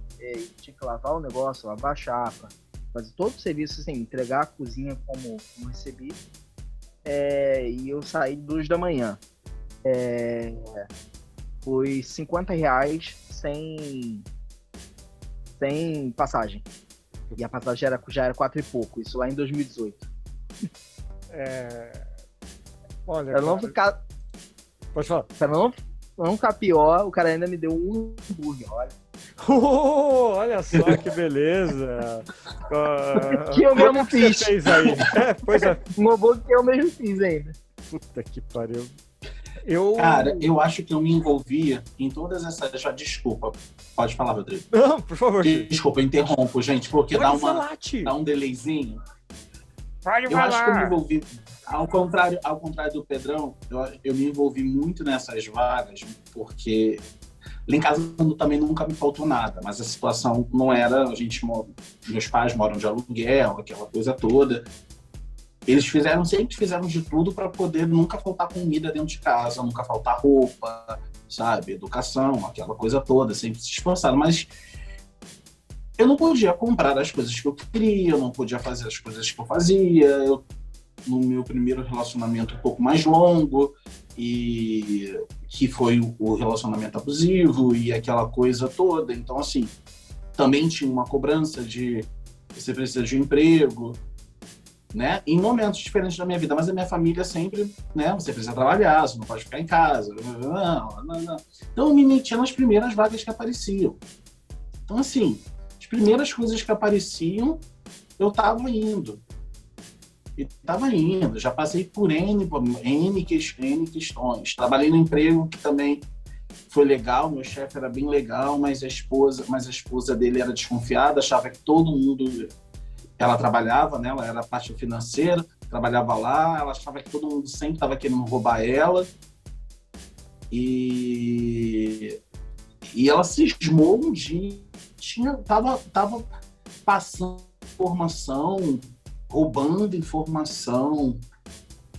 tinha que lavar o negócio, lavar a chapa, fazer todo o serviço, assim, entregar a cozinha como, como recebi. É, e eu saí duas da manhã. É, foi 50 reais sem, sem passagem. E a passagem já era, já era quatro e pouco, isso lá em 2018. É... Olha, pra não ficar. Pode falar. Pra não, não ficar pior, o cara ainda me deu um hambúrguer, olha. Uh, olha só que beleza! que eu mesmo fiz. Você fez aí? É, pois é. Um hambúrguer que eu mesmo fiz ainda. Puta que pariu. Eu... Cara, eu acho que eu me envolvia em todas essas. Já, desculpa, pode falar, Rodrigo. Não, por favor. Desculpa, eu interrompo, gente, porque dá, uma, dá um delayzinho. Pode eu falar. acho que eu me envolvi. Ao contrário, ao contrário do Pedrão, eu, eu me envolvi muito nessas vagas, porque lá em casa também nunca me faltou nada, mas a situação não era. A gente, meus pais moram de aluguel, aquela coisa toda. Eles fizeram, sempre fizeram de tudo para poder nunca faltar comida dentro de casa, nunca faltar roupa, sabe? Educação, aquela coisa toda, sempre se esforçaram. Mas eu não podia comprar as coisas que eu queria, eu não podia fazer as coisas que eu fazia. Eu, no meu primeiro relacionamento um pouco mais longo, e que foi o relacionamento abusivo e aquela coisa toda. Então, assim, também tinha uma cobrança de você precisa de um emprego, né? Em momentos diferentes da minha vida, mas a minha família sempre, né? Você precisa trabalhar, você não pode ficar em casa. Não, não, não. Então eu me metia nas primeiras vagas que apareciam. Então, assim, as primeiras coisas que apareciam, eu tava indo. E tava indo. Já passei por N, N, N questões. Trabalhei no emprego que também foi legal, meu chefe era bem legal, mas a esposa, mas a esposa dele era desconfiada, achava que todo mundo ela trabalhava, né? Ela era parte financeira, trabalhava lá, ela achava que todo mundo sempre estava querendo roubar ela. E, e ela cismou um dia, tinha, tava, tava passando informação, roubando informação.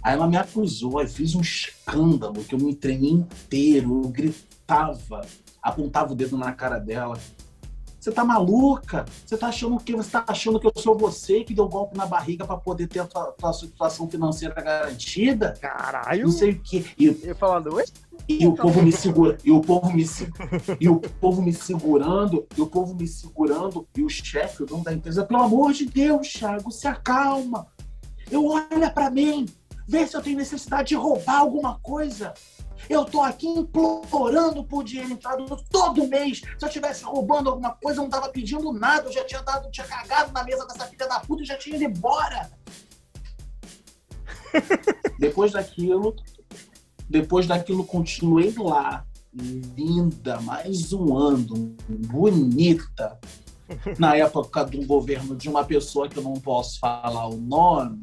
Aí ela me acusou, aí fiz um escândalo que eu me tremi inteiro, eu gritava, apontava o dedo na cara dela. Você tá maluca? Você tá achando que você tá achando que eu sou você que deu golpe na barriga para poder ter a tua, tua, situação financeira garantida? Caralho! Não sei o que. E, eu falando, Oi? e o povo me segura, e o povo me e o povo me segurando, e o povo me segurando, e o chefe, o dono da empresa, pelo amor de Deus, Thiago, se acalma. Eu olha para mim, vê se eu tenho necessidade de roubar alguma coisa. Eu tô aqui implorando por dinheiro entrado todo mês. Se eu tivesse roubando alguma coisa, eu não tava pedindo nada. Eu já tinha dado, tinha cagado na mesa dessa filha da puta e já tinha ido embora. depois daquilo, depois daquilo, continuei lá, linda, mais zoando, bonita, na época do governo de uma pessoa que eu não posso falar o nome,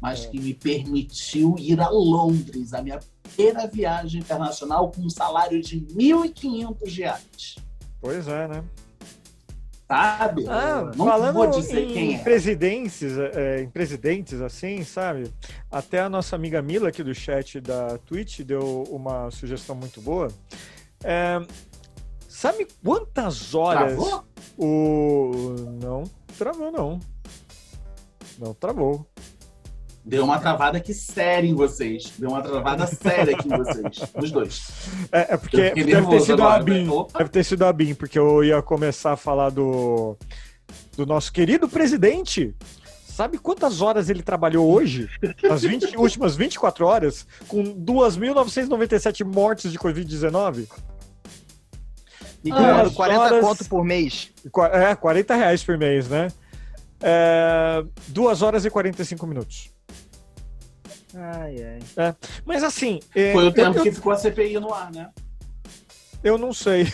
mas é. que me permitiu ir a Londres, a minha primeira viagem internacional com um salário de R$ 1.500. Pois é, né? Sabe? Ah, não falando vou dizer em quem é. presidentes, é, em presidentes assim, sabe? Até a nossa amiga Mila aqui do chat da Twitch deu uma sugestão muito boa. É, sabe quantas horas Travou? o não travou não. Não travou. Deu uma travada aqui séria em vocês. Deu uma travada séria aqui em vocês. Os dois. É, é porque deve ter sido agora, a BIM. Né? Deve ter sido a BIM, porque eu ia começar a falar do, do nosso querido presidente. Sabe quantas horas ele trabalhou hoje? As 20, últimas 24 horas? Com 2.997 mortes de Covid-19? E ah, 40 horas... conto por mês. É, 40 reais por mês, né? É, 2 horas e 45 minutos. Ai, ai. É. Mas assim. É, foi o tempo eu, que ficou a CPI no ar, né? Eu não sei.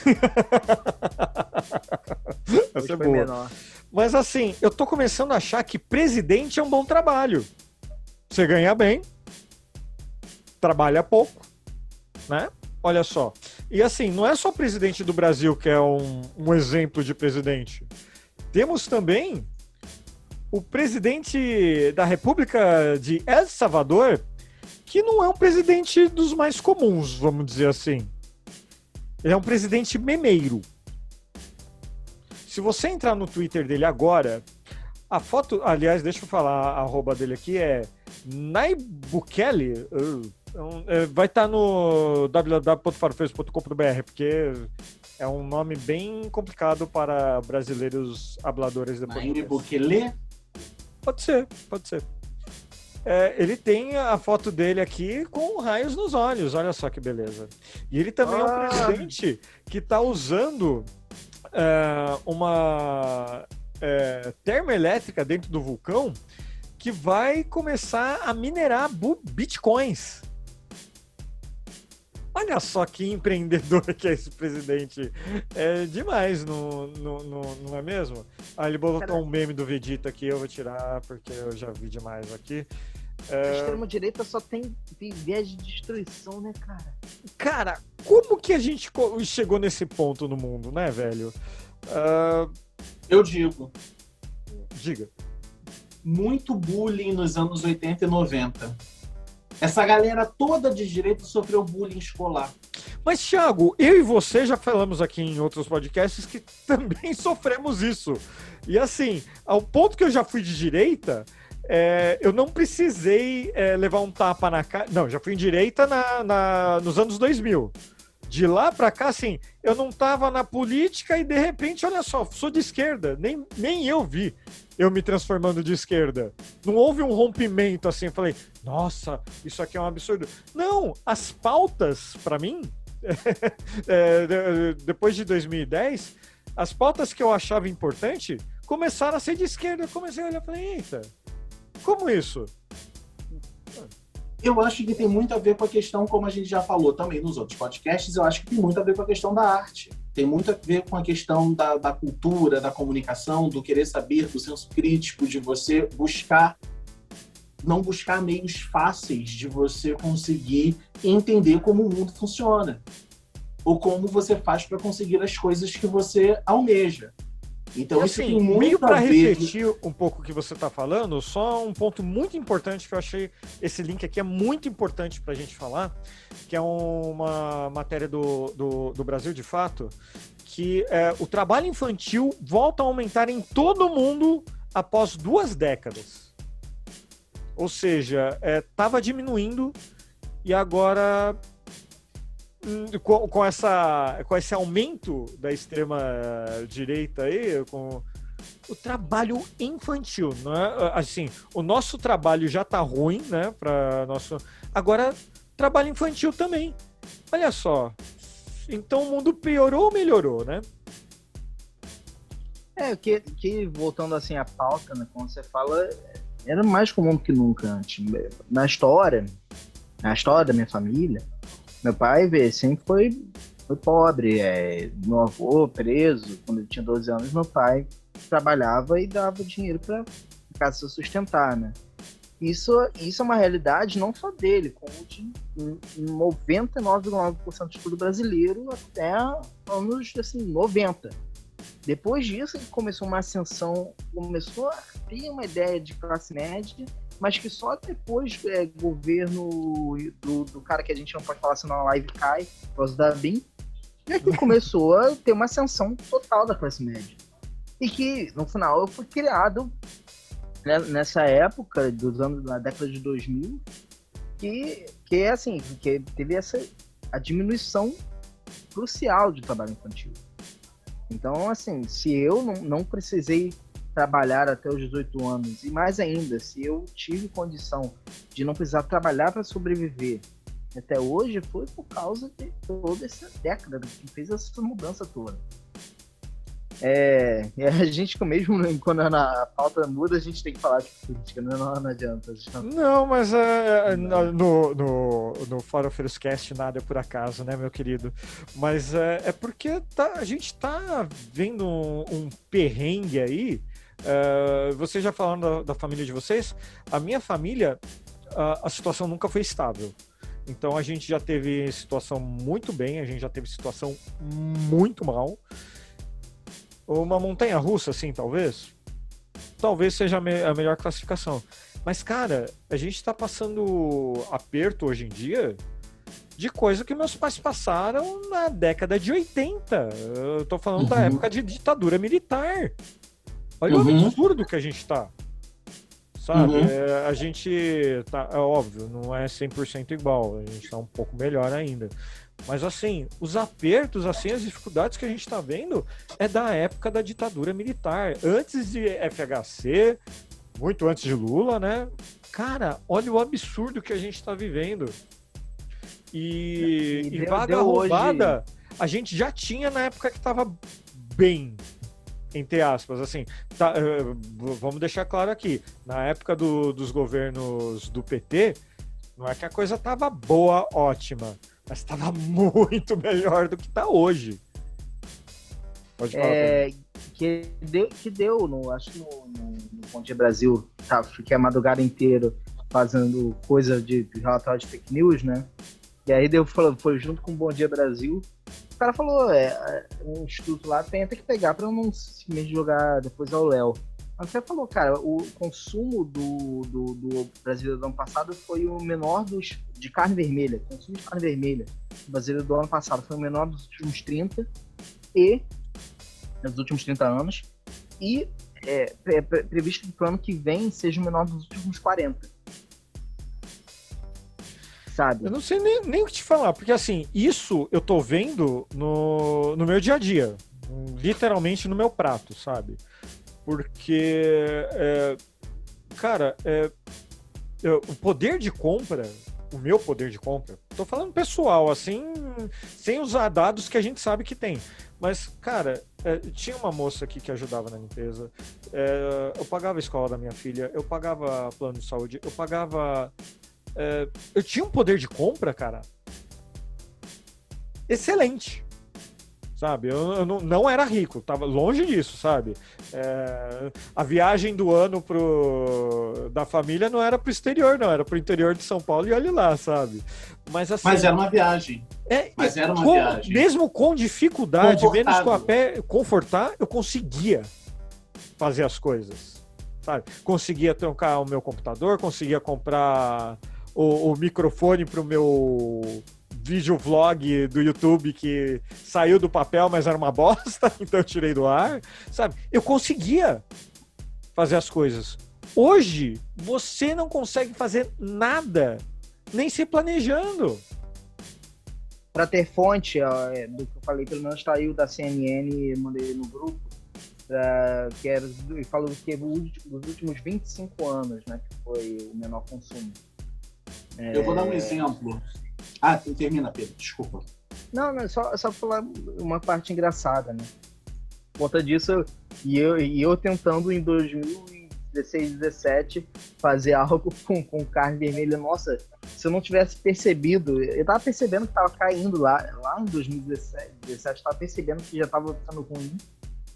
Essa é boa. Menor. Mas assim, eu tô começando a achar que presidente é um bom trabalho. Você ganha bem, trabalha pouco, né? Olha só. E assim, não é só o presidente do Brasil que é um, um exemplo de presidente. Temos também o presidente da República de El Salvador, que não é um presidente dos mais comuns, vamos dizer assim. Ele é um presidente memeiro. Se você entrar no Twitter dele agora, a foto, aliás, deixa eu falar, a arroba dele aqui é Naibukele. Uh, é, vai estar tá no www.farofeiros.com.br, porque é um nome bem complicado para brasileiros habladores de português. Naibukele? Pode ser, pode ser. É, ele tem a foto dele aqui com raios nos olhos, olha só que beleza. E ele também ah. é um ah. presidente que está usando é, uma é, termoelétrica dentro do vulcão que vai começar a minerar bitcoins. Olha só que empreendedor que é esse presidente. É demais, não, não, não, não é mesmo? Ah, ele botou um meme do Vegeta aqui, eu vou tirar porque eu já vi demais aqui. É... A extrema-direita só tem viés de destruição, né, cara? Cara, como que a gente chegou nesse ponto no mundo, né, velho? Uh... Eu digo. Diga. Muito bullying nos anos 80 e 90 essa galera toda de direita sofreu bullying escolar. Mas, Thiago, eu e você já falamos aqui em outros podcasts que também sofremos isso. E assim, ao ponto que eu já fui de direita, é, eu não precisei é, levar um tapa na cara. Não, já fui em direita na, na, nos anos 2000. De lá para cá, assim, eu não tava na política e de repente, olha só, sou de esquerda. Nem, nem eu vi eu me transformando de esquerda. Não houve um rompimento assim, eu falei, nossa, isso aqui é um absurdo. Não, as pautas, para mim, é, depois de 2010, as pautas que eu achava importante começaram a ser de esquerda. Eu comecei a olhar e falei, eita, como isso? Eu acho que tem muito a ver com a questão, como a gente já falou também nos outros podcasts, eu acho que tem muito a ver com a questão da arte. Tem muito a ver com a questão da, da cultura, da comunicação, do querer saber, do senso crítico, de você buscar não buscar meios fáceis de você conseguir entender como o mundo funciona ou como você faz para conseguir as coisas que você almeja. Então, e, assim, isso tem muito meio para refletir um pouco o que você está falando, só um ponto muito importante que eu achei esse link aqui é muito importante para a gente falar, que é uma matéria do, do, do Brasil de Fato, que é, o trabalho infantil volta a aumentar em todo o mundo após duas décadas. Ou seja, estava é, diminuindo e agora com, com, essa, com esse aumento da extrema direita aí, com o trabalho infantil, né? Assim, o nosso trabalho já tá ruim, né? Para nosso agora trabalho infantil também. Olha só, então o mundo piorou ou melhorou, né? É, que, que voltando assim à pauta, né, quando você fala, era mais comum que nunca antes. Na história, na história da minha família, meu pai, vê, sempre foi foi pobre, é, meu avô preso, quando ele tinha 12 anos, meu pai trabalhava e dava dinheiro para casa se sustentar, né? Isso, isso é uma realidade não só dele, como de 99,9% do estudo brasileiro até anos assim, 90. Depois disso, ele começou uma ascensão, começou a ter uma ideia de classe média, mas que só depois é, governo do, do cara que a gente não pode falar senão a live cai, por causa da BIM, é que começou a ter uma ascensão total da classe média. E que, no final, foi criado né, nessa época, dos anos da década de 2000, que, que é assim, que teve essa a diminuição crucial de trabalho infantil. Então, assim, se eu não, não precisei trabalhar até os 18 anos, e mais ainda, se eu tive condição de não precisar trabalhar para sobreviver até hoje, foi por causa de toda essa década que fez essa mudança toda. É, a gente mesmo, quando a pauta muda, a gente tem que falar de política, né? não, não adianta. Não... mas é, é no, no, no Fora Cast nada é por acaso, né, meu querido? Mas é, é porque tá, a gente tá vendo um, um perrengue aí. Uh, vocês já falando da, da, família de vocês, a minha família, a, a situação nunca foi estável. Então a gente já teve situação muito bem, a gente já teve situação muito mal uma montanha russa, assim, talvez. Talvez seja a, me a melhor classificação. Mas, cara, a gente está passando aperto hoje em dia de coisa que meus pais passaram na década de 80. Eu tô falando uhum. da época de ditadura militar. Olha uhum. o absurdo que a gente tá. Sabe? Uhum. É, a gente tá, é óbvio, não é 100% igual, a gente tá um pouco melhor ainda. Mas assim, os apertos, assim, as dificuldades que a gente está vendo é da época da ditadura militar, antes de FHC, muito antes de Lula, né? Cara, olha o absurdo que a gente está vivendo. E, e, e deu, vaga deu roubada, hoje... a gente já tinha na época que estava bem, entre aspas, assim, tá, uh, vamos deixar claro aqui, na época do, dos governos do PT, não é que a coisa tava boa, ótima, mas estava muito melhor do que está hoje. Pode falar. É, que deu, que deu no, acho que no, no, no Bom Dia Brasil, tá, fiquei a madrugada inteira fazendo coisa de, de relatório de fake news, né? E aí deu, foi junto com o Bom Dia Brasil. O cara falou, é, um instituto lá tem até que pegar para não simplesmente jogar depois ao Léo. Mas você falou, cara, o consumo do, do, do brasileiro do ano passado foi o menor dos, de carne vermelha. O consumo de carne vermelha do brasileiro do ano passado foi o menor dos últimos 30 e dos últimos 30 anos. E é, é previsto que o ano que vem seja o menor dos últimos 40. Sabe? Eu não sei nem, nem o que te falar, porque assim, isso eu tô vendo no, no meu dia a dia. Literalmente no meu prato, sabe? Porque, é, cara, é, o poder de compra, o meu poder de compra, tô falando pessoal, assim, sem usar dados que a gente sabe que tem. Mas, cara, é, tinha uma moça aqui que ajudava na limpeza. É, eu pagava a escola da minha filha, eu pagava plano de saúde, eu pagava. É, eu tinha um poder de compra, cara. Excelente sabe? Eu, eu não, não, era rico, tava longe disso, sabe? É, a viagem do ano pro, da família não era pro exterior, não, era pro interior de São Paulo e olha lá, sabe? Mas, assim, Mas era uma viagem. É, Mas era uma com, viagem. Mesmo com dificuldade, menos com a pé, confortar, eu conseguia fazer as coisas, sabe? Conseguia trocar o meu computador, conseguia comprar o, o microfone pro meu vídeo vlog do YouTube que saiu do papel, mas era uma bosta, então eu tirei do ar, sabe? Eu conseguia fazer as coisas. Hoje, você não consegue fazer nada, nem se planejando. Para ter fonte ó, é, do que eu falei, pelo menos saiu da CNN, mandei no grupo, uh, que era, falou que os últimos 25 anos, né, que foi o menor consumo. Eu vou dar um é, exemplo. Ah, termina, Pedro, desculpa. Não, não, só, só falar uma parte engraçada, né? Por conta disso, e eu, e eu tentando em 2000, 16, 17, fazer algo com, com carne vermelha. Nossa, se eu não tivesse percebido, eu tava percebendo que tava caindo lá, lá em 2017, 17, tava percebendo que já tava ficando ruim.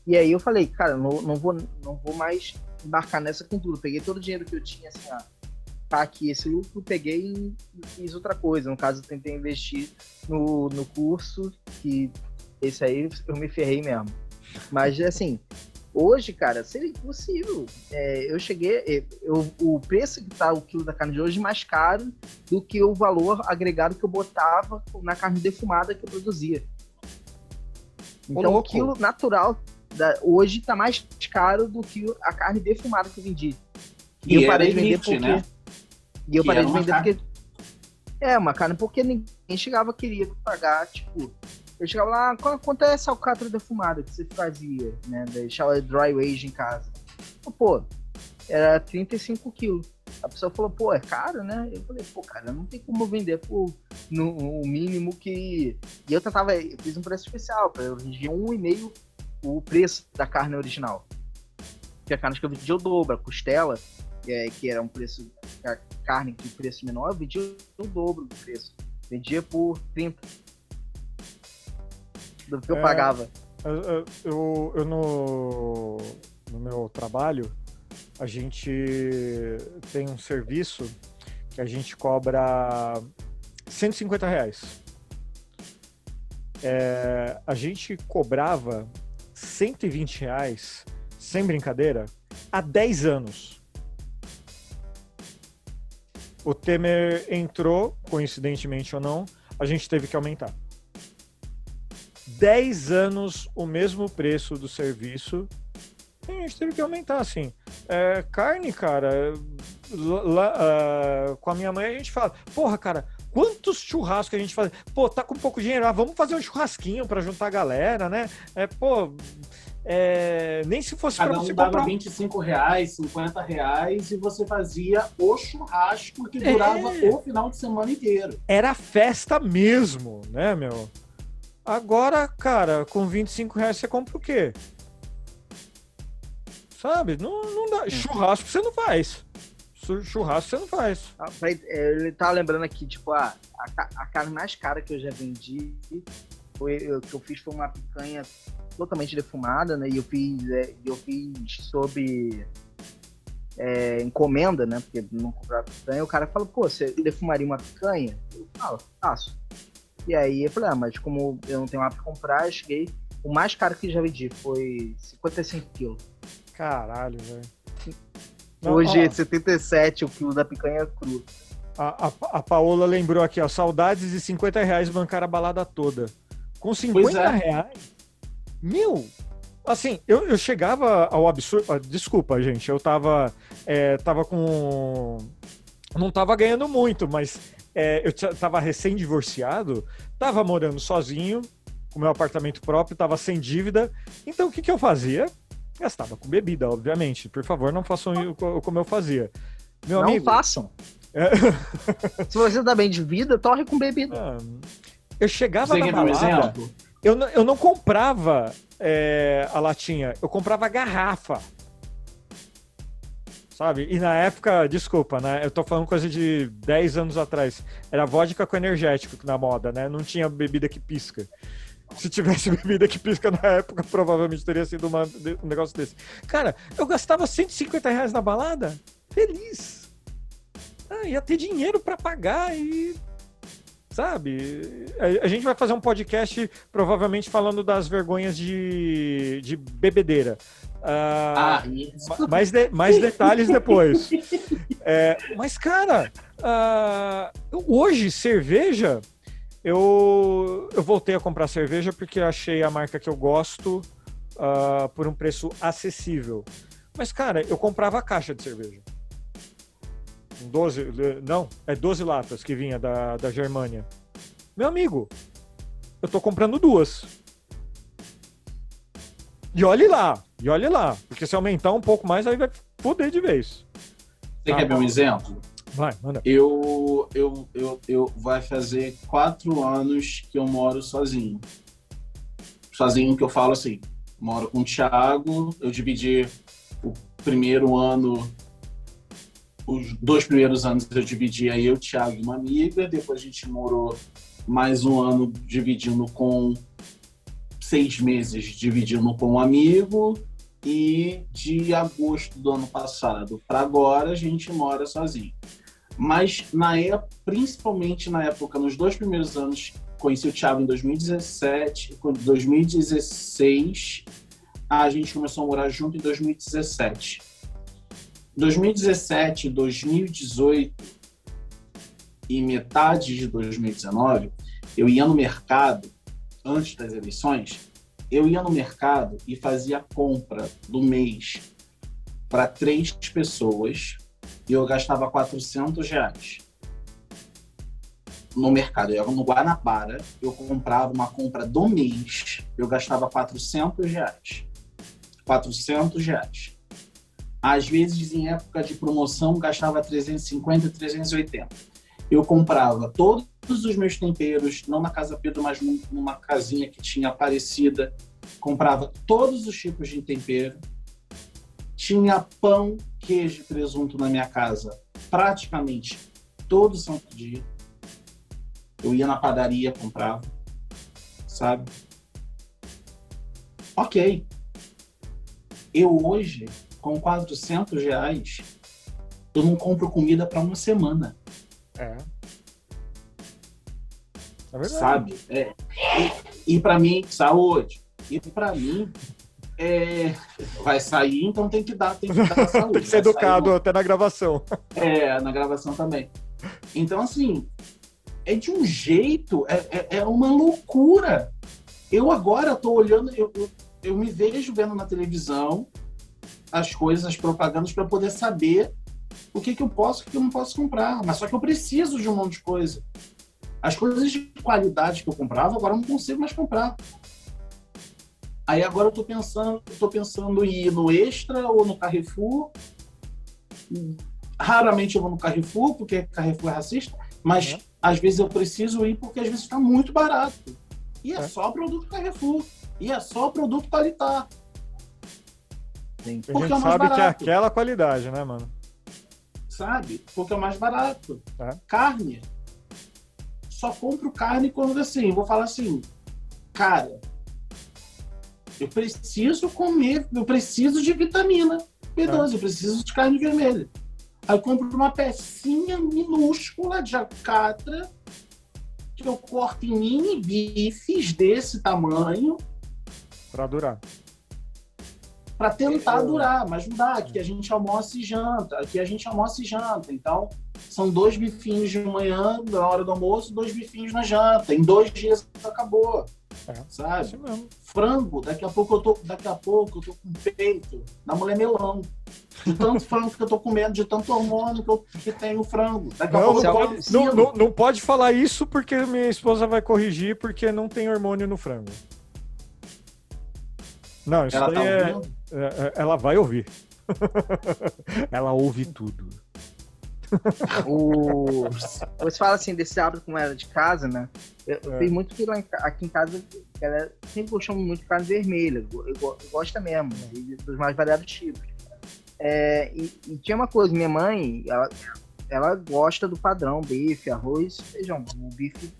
E aí eu falei, cara, não, não, vou, não vou mais embarcar nessa com tudo. peguei todo o dinheiro que eu tinha, assim, tá aqui esse lucro, peguei e fiz outra coisa. No caso, tentei investir no, no curso, que esse aí eu me ferrei mesmo. Mas, assim, Hoje, cara, seria impossível. É, eu cheguei. É, eu, o preço que tá o quilo da carne de hoje é mais caro do que o valor agregado que eu botava na carne defumada que eu produzia. Então, o quilo natural da, hoje tá mais caro do que a carne defumada que eu vendi. E, e eu parei de vender porque. Né? E eu que parei de vender porque. É, uma carne porque ninguém chegava queria pagar, tipo, eu chegava lá, quanto é essa alcatra defumada que você fazia, né? Deixava dry age em casa. Pô, era 35 quilos. A pessoa falou, pô, é caro, né? Eu falei, pô, cara, não tem como vender por no, o mínimo que. E eu tentava, eu fiz um preço especial, eu vendia um e meio o preço da carne original. Porque a carne que eu vendia o dobro, a costela, é, que era um preço, a carne de preço menor, eu vendia o dobro do preço. Vendia por 30 do que eu é, pagava. Eu, eu, eu, no, no meu trabalho, a gente tem um serviço que a gente cobra 150 reais. É, a gente cobrava 120 reais, sem brincadeira, há 10 anos. O Temer entrou, coincidentemente ou não, a gente teve que aumentar. 10 anos o mesmo preço do serviço. A gente teve que aumentar, assim. É, carne, cara, lá, uh, com a minha mãe a gente fala, porra, cara, quantos churrascos a gente faz? Pô, tá com pouco dinheiro, ah, vamos fazer um churrasquinho para juntar a galera, né? É, pô, é, nem se fosse para você um dava comprar... 25 reais, 50 reais e você fazia o churrasco que durava é... o final de semana inteiro. Era festa mesmo, né, meu? Agora, cara, com 25 reais você compra o quê? Sabe? Não, não dá. Churrasco você não faz. Churrasco você não faz. Ah, ele tá lembrando aqui, tipo, a, a, a carne mais cara que eu já vendi foi o que eu fiz foi uma picanha totalmente defumada, né? E eu fiz, é, eu fiz sob é, encomenda, né? Porque não comprava picanha. O cara fala, pô, você defumaria uma picanha? Eu falo, faço. E aí eu falei, ah, mas como eu não tenho lá pra comprar, eu cheguei. O mais caro que já vendi foi 55 quilos. Caralho, velho. Hoje é 77 o quilo da picanha crua. A, a, a Paola lembrou aqui, ó, saudades de 50 reais bancar a balada toda. Com 50 é. reais? Meu, assim, eu, eu chegava ao absurdo. Ah, desculpa, gente, eu tava, é, tava com. Não tava ganhando muito, mas é, eu tava recém-divorciado, tava morando sozinho, com meu apartamento próprio, tava sem dívida. Então o que, que eu fazia? Gastava com bebida, obviamente. Por favor, não façam como eu fazia. Meu não amigo, façam. É... Se você tá bem de vida, torre com bebida. Ah, eu chegava você na balada, eu, não, eu não comprava é, a latinha, eu comprava a garrafa sabe? E na época, desculpa, né? Eu tô falando coisa de 10 anos atrás. Era vodka com energético na moda, né? Não tinha bebida que pisca. Se tivesse bebida que pisca na época, provavelmente teria sido uma, um negócio desse. Cara, eu gastava 150 reais na balada, feliz. Ah, ia ter dinheiro para pagar e. Sabe? A, a, gente vai fazer um podcast provavelmente falando das vergonhas de, de bebedeira. Uh, ah, mais, de, mais detalhes depois. é, mas, cara, uh, hoje, cerveja, eu, eu voltei a comprar cerveja porque achei a marca que eu gosto uh, por um preço acessível. Mas, cara, eu comprava a caixa de cerveja. 12, não, é 12 latas que vinha da, da Germânia. Meu amigo, eu tô comprando duas. E olhe lá, e olhe lá, porque se aumentar um pouco mais, aí vai foder de vez. Você tá, quer ver um exemplo? Vai, manda. Eu, eu, eu, eu vai fazer quatro anos que eu moro sozinho. Sozinho que eu falo assim, moro com o Thiago, eu dividi o primeiro ano, os dois primeiros anos eu dividia eu, Thiago e uma amiga, depois a gente morou mais um ano dividindo com seis meses dividindo com um amigo e de agosto do ano passado para agora a gente mora sozinho. Mas na época, principalmente na época, nos dois primeiros anos, conheci o Thiago em 2017, em 2016 a gente começou a morar junto em 2017. 2017, 2018 e metade de 2019, eu ia no mercado antes das eleições, eu ia no mercado e fazia compra do mês para três pessoas e eu gastava 400 reais no mercado. Eu ia no Guanabara, eu comprava uma compra do mês, eu gastava 400 reais. 400 reais. Às vezes, em época de promoção, gastava 350, 380. Eu comprava todos os meus temperos, não na Casa Pedro, mas numa casinha que tinha Aparecida. Comprava todos os tipos de tempero. Tinha pão, queijo e presunto na minha casa praticamente todo santo dia. Eu ia na padaria, comprava, sabe? Ok. Eu hoje, com 400 reais, eu não compro comida para uma semana. É. é sabe? É. E, e para mim, saúde. E para mim, é, vai sair, então tem que dar, tem que dar saúde. tem que ser educado sair, até na gravação. É, na gravação também. Então, assim, é de um jeito, é, é, é uma loucura. Eu agora estou olhando, eu, eu, eu me vejo vendo na televisão as coisas, as propagandas, para poder saber o que, que eu posso e o que eu não posso comprar. Mas só que eu preciso de um monte de coisa. As coisas de qualidade que eu comprava, agora eu não consigo mais comprar. Aí agora eu tô pensando, eu tô pensando em ir no Extra ou no Carrefour. Raramente eu vou no Carrefour, porque Carrefour é racista, mas uhum. às vezes eu preciso ir porque às vezes está muito barato. E é, é, só produto Carrefour. E é só produto qualitar. Sim. Porque a gente é sabe barato. que é aquela qualidade, né, mano? Sabe? Porque é o mais barato. É. Carne. Só compro carne quando assim, vou falar assim, cara, eu preciso comer, eu preciso de vitamina B12, é. eu preciso de carne vermelha. Aí eu compro uma pecinha minúscula de alcatra que eu corto em mini bifes desse tamanho. Para durar. Para tentar durar, mas não dá. Aqui a gente almoça e janta. Aqui a gente almoça e janta. Então, são dois bifinhos de manhã, na hora do almoço, dois bifinhos na janta. Em dois dias acabou. É, sabe? Frango, daqui a pouco eu tô, daqui a pouco eu tô com peito na mulher melão. De tanto frango que eu tô comendo, de tanto hormônio que, eu, que tem o frango. Daqui não, a pouco não, pode, não, não, não pode falar isso porque minha esposa vai corrigir porque não tem hormônio no frango. Não, isso ela tá é, é, é, Ela vai ouvir. ela ouve tudo. o... Você fala assim desse hábito como era de casa, né? Eu, é. Tem muito que lá em, aqui em casa, ela sempre gostou muito de carne vermelha. Eu, eu, eu gosto mesmo, né? dos mais variados tipos. É, e, e, tinha uma coisa, minha mãe, ela, ela gosta do padrão, bife, arroz, feijão, o bife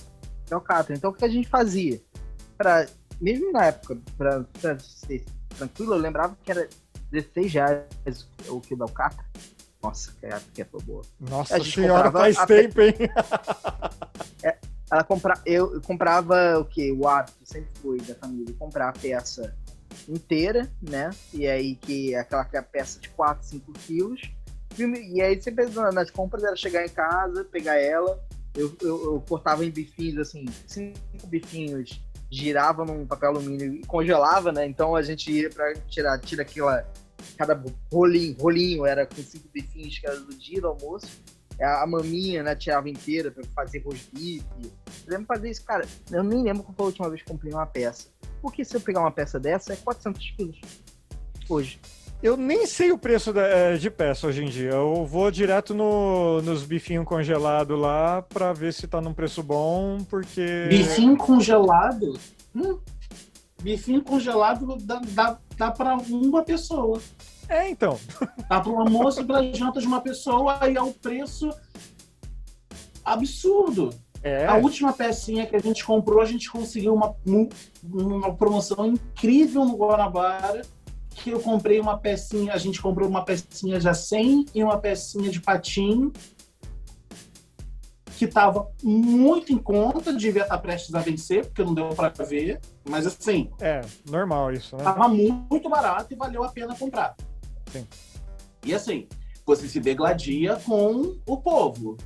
é o cato. Então o que a gente fazia? Pra, mesmo na época, para ser tranquilo, eu lembrava que era 16 reais o quilo da alcatra. Nossa, que época foi boa. Nossa senhora, faz tempo, hein? é, ela compra... eu, comprava o que? O hábito sempre foi da família, comprar a peça inteira, né? E aí que é aquela que é a peça de 4, 5 quilos. E aí sempre nas compras era chegar em casa, pegar ela. Eu, eu, eu cortava em bifinhos, assim, cinco bifinhos, girava num papel alumínio e congelava, né? Então a gente ia pra tirar, tira aquela cada rolinho, rolinho era com cinco bifinhos que era do dia do almoço. A maminha, né, tirava inteira para fazer rosbife. Lembro fazer isso, cara. Eu nem lembro qual foi a última vez que comprei uma peça. Porque se eu pegar uma peça dessa, é 400 quilos hoje. Eu nem sei o preço é, de peça hoje em dia. Eu vou direto no, nos bifinhos congelados lá para ver se tá num preço bom, porque. Bifinho congelado? Hum, bifinho congelado dá, dá, dá para uma pessoa. É, então. Tá para o almoço e para a janta de uma pessoa, aí é um preço absurdo. É. A última pecinha que a gente comprou, a gente conseguiu uma, uma promoção incrível no Guanabara. Que eu comprei uma pecinha, a gente comprou uma pecinha já 100 e uma pecinha de patinho que estava muito em conta, devia estar prestes a vencer, porque não deu para ver, mas assim. É, normal isso, né? Tava muito barato e valeu a pena comprar. Sim. E assim, você se degladia com o povo,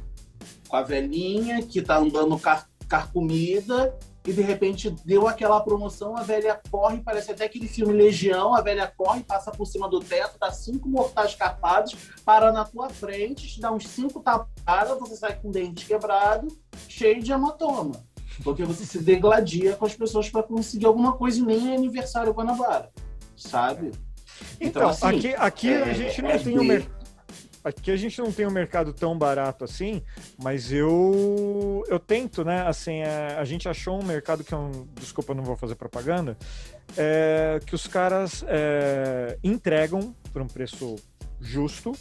com a velhinha que tá andando car carcomida e de repente deu aquela promoção, a velha corre, parece até aquele filme Legião, a velha corre, passa por cima do teto, dá cinco mortais carpados, para na tua frente, te dá uns cinco tapadas, você sai com o dente quebrado, cheio de hematoma. Porque você se degladia com as pessoas para conseguir alguma coisa e nem é aniversário Guanabara, sabe? Então, então assim, aqui, aqui é, a gente não é tem o mercado aqui a gente não tem um mercado tão barato assim, mas eu eu tento, né? Assim, a, é, a gente achou um mercado que é um. Desculpa, não vou fazer propaganda. É, que os caras é, entregam por um preço justo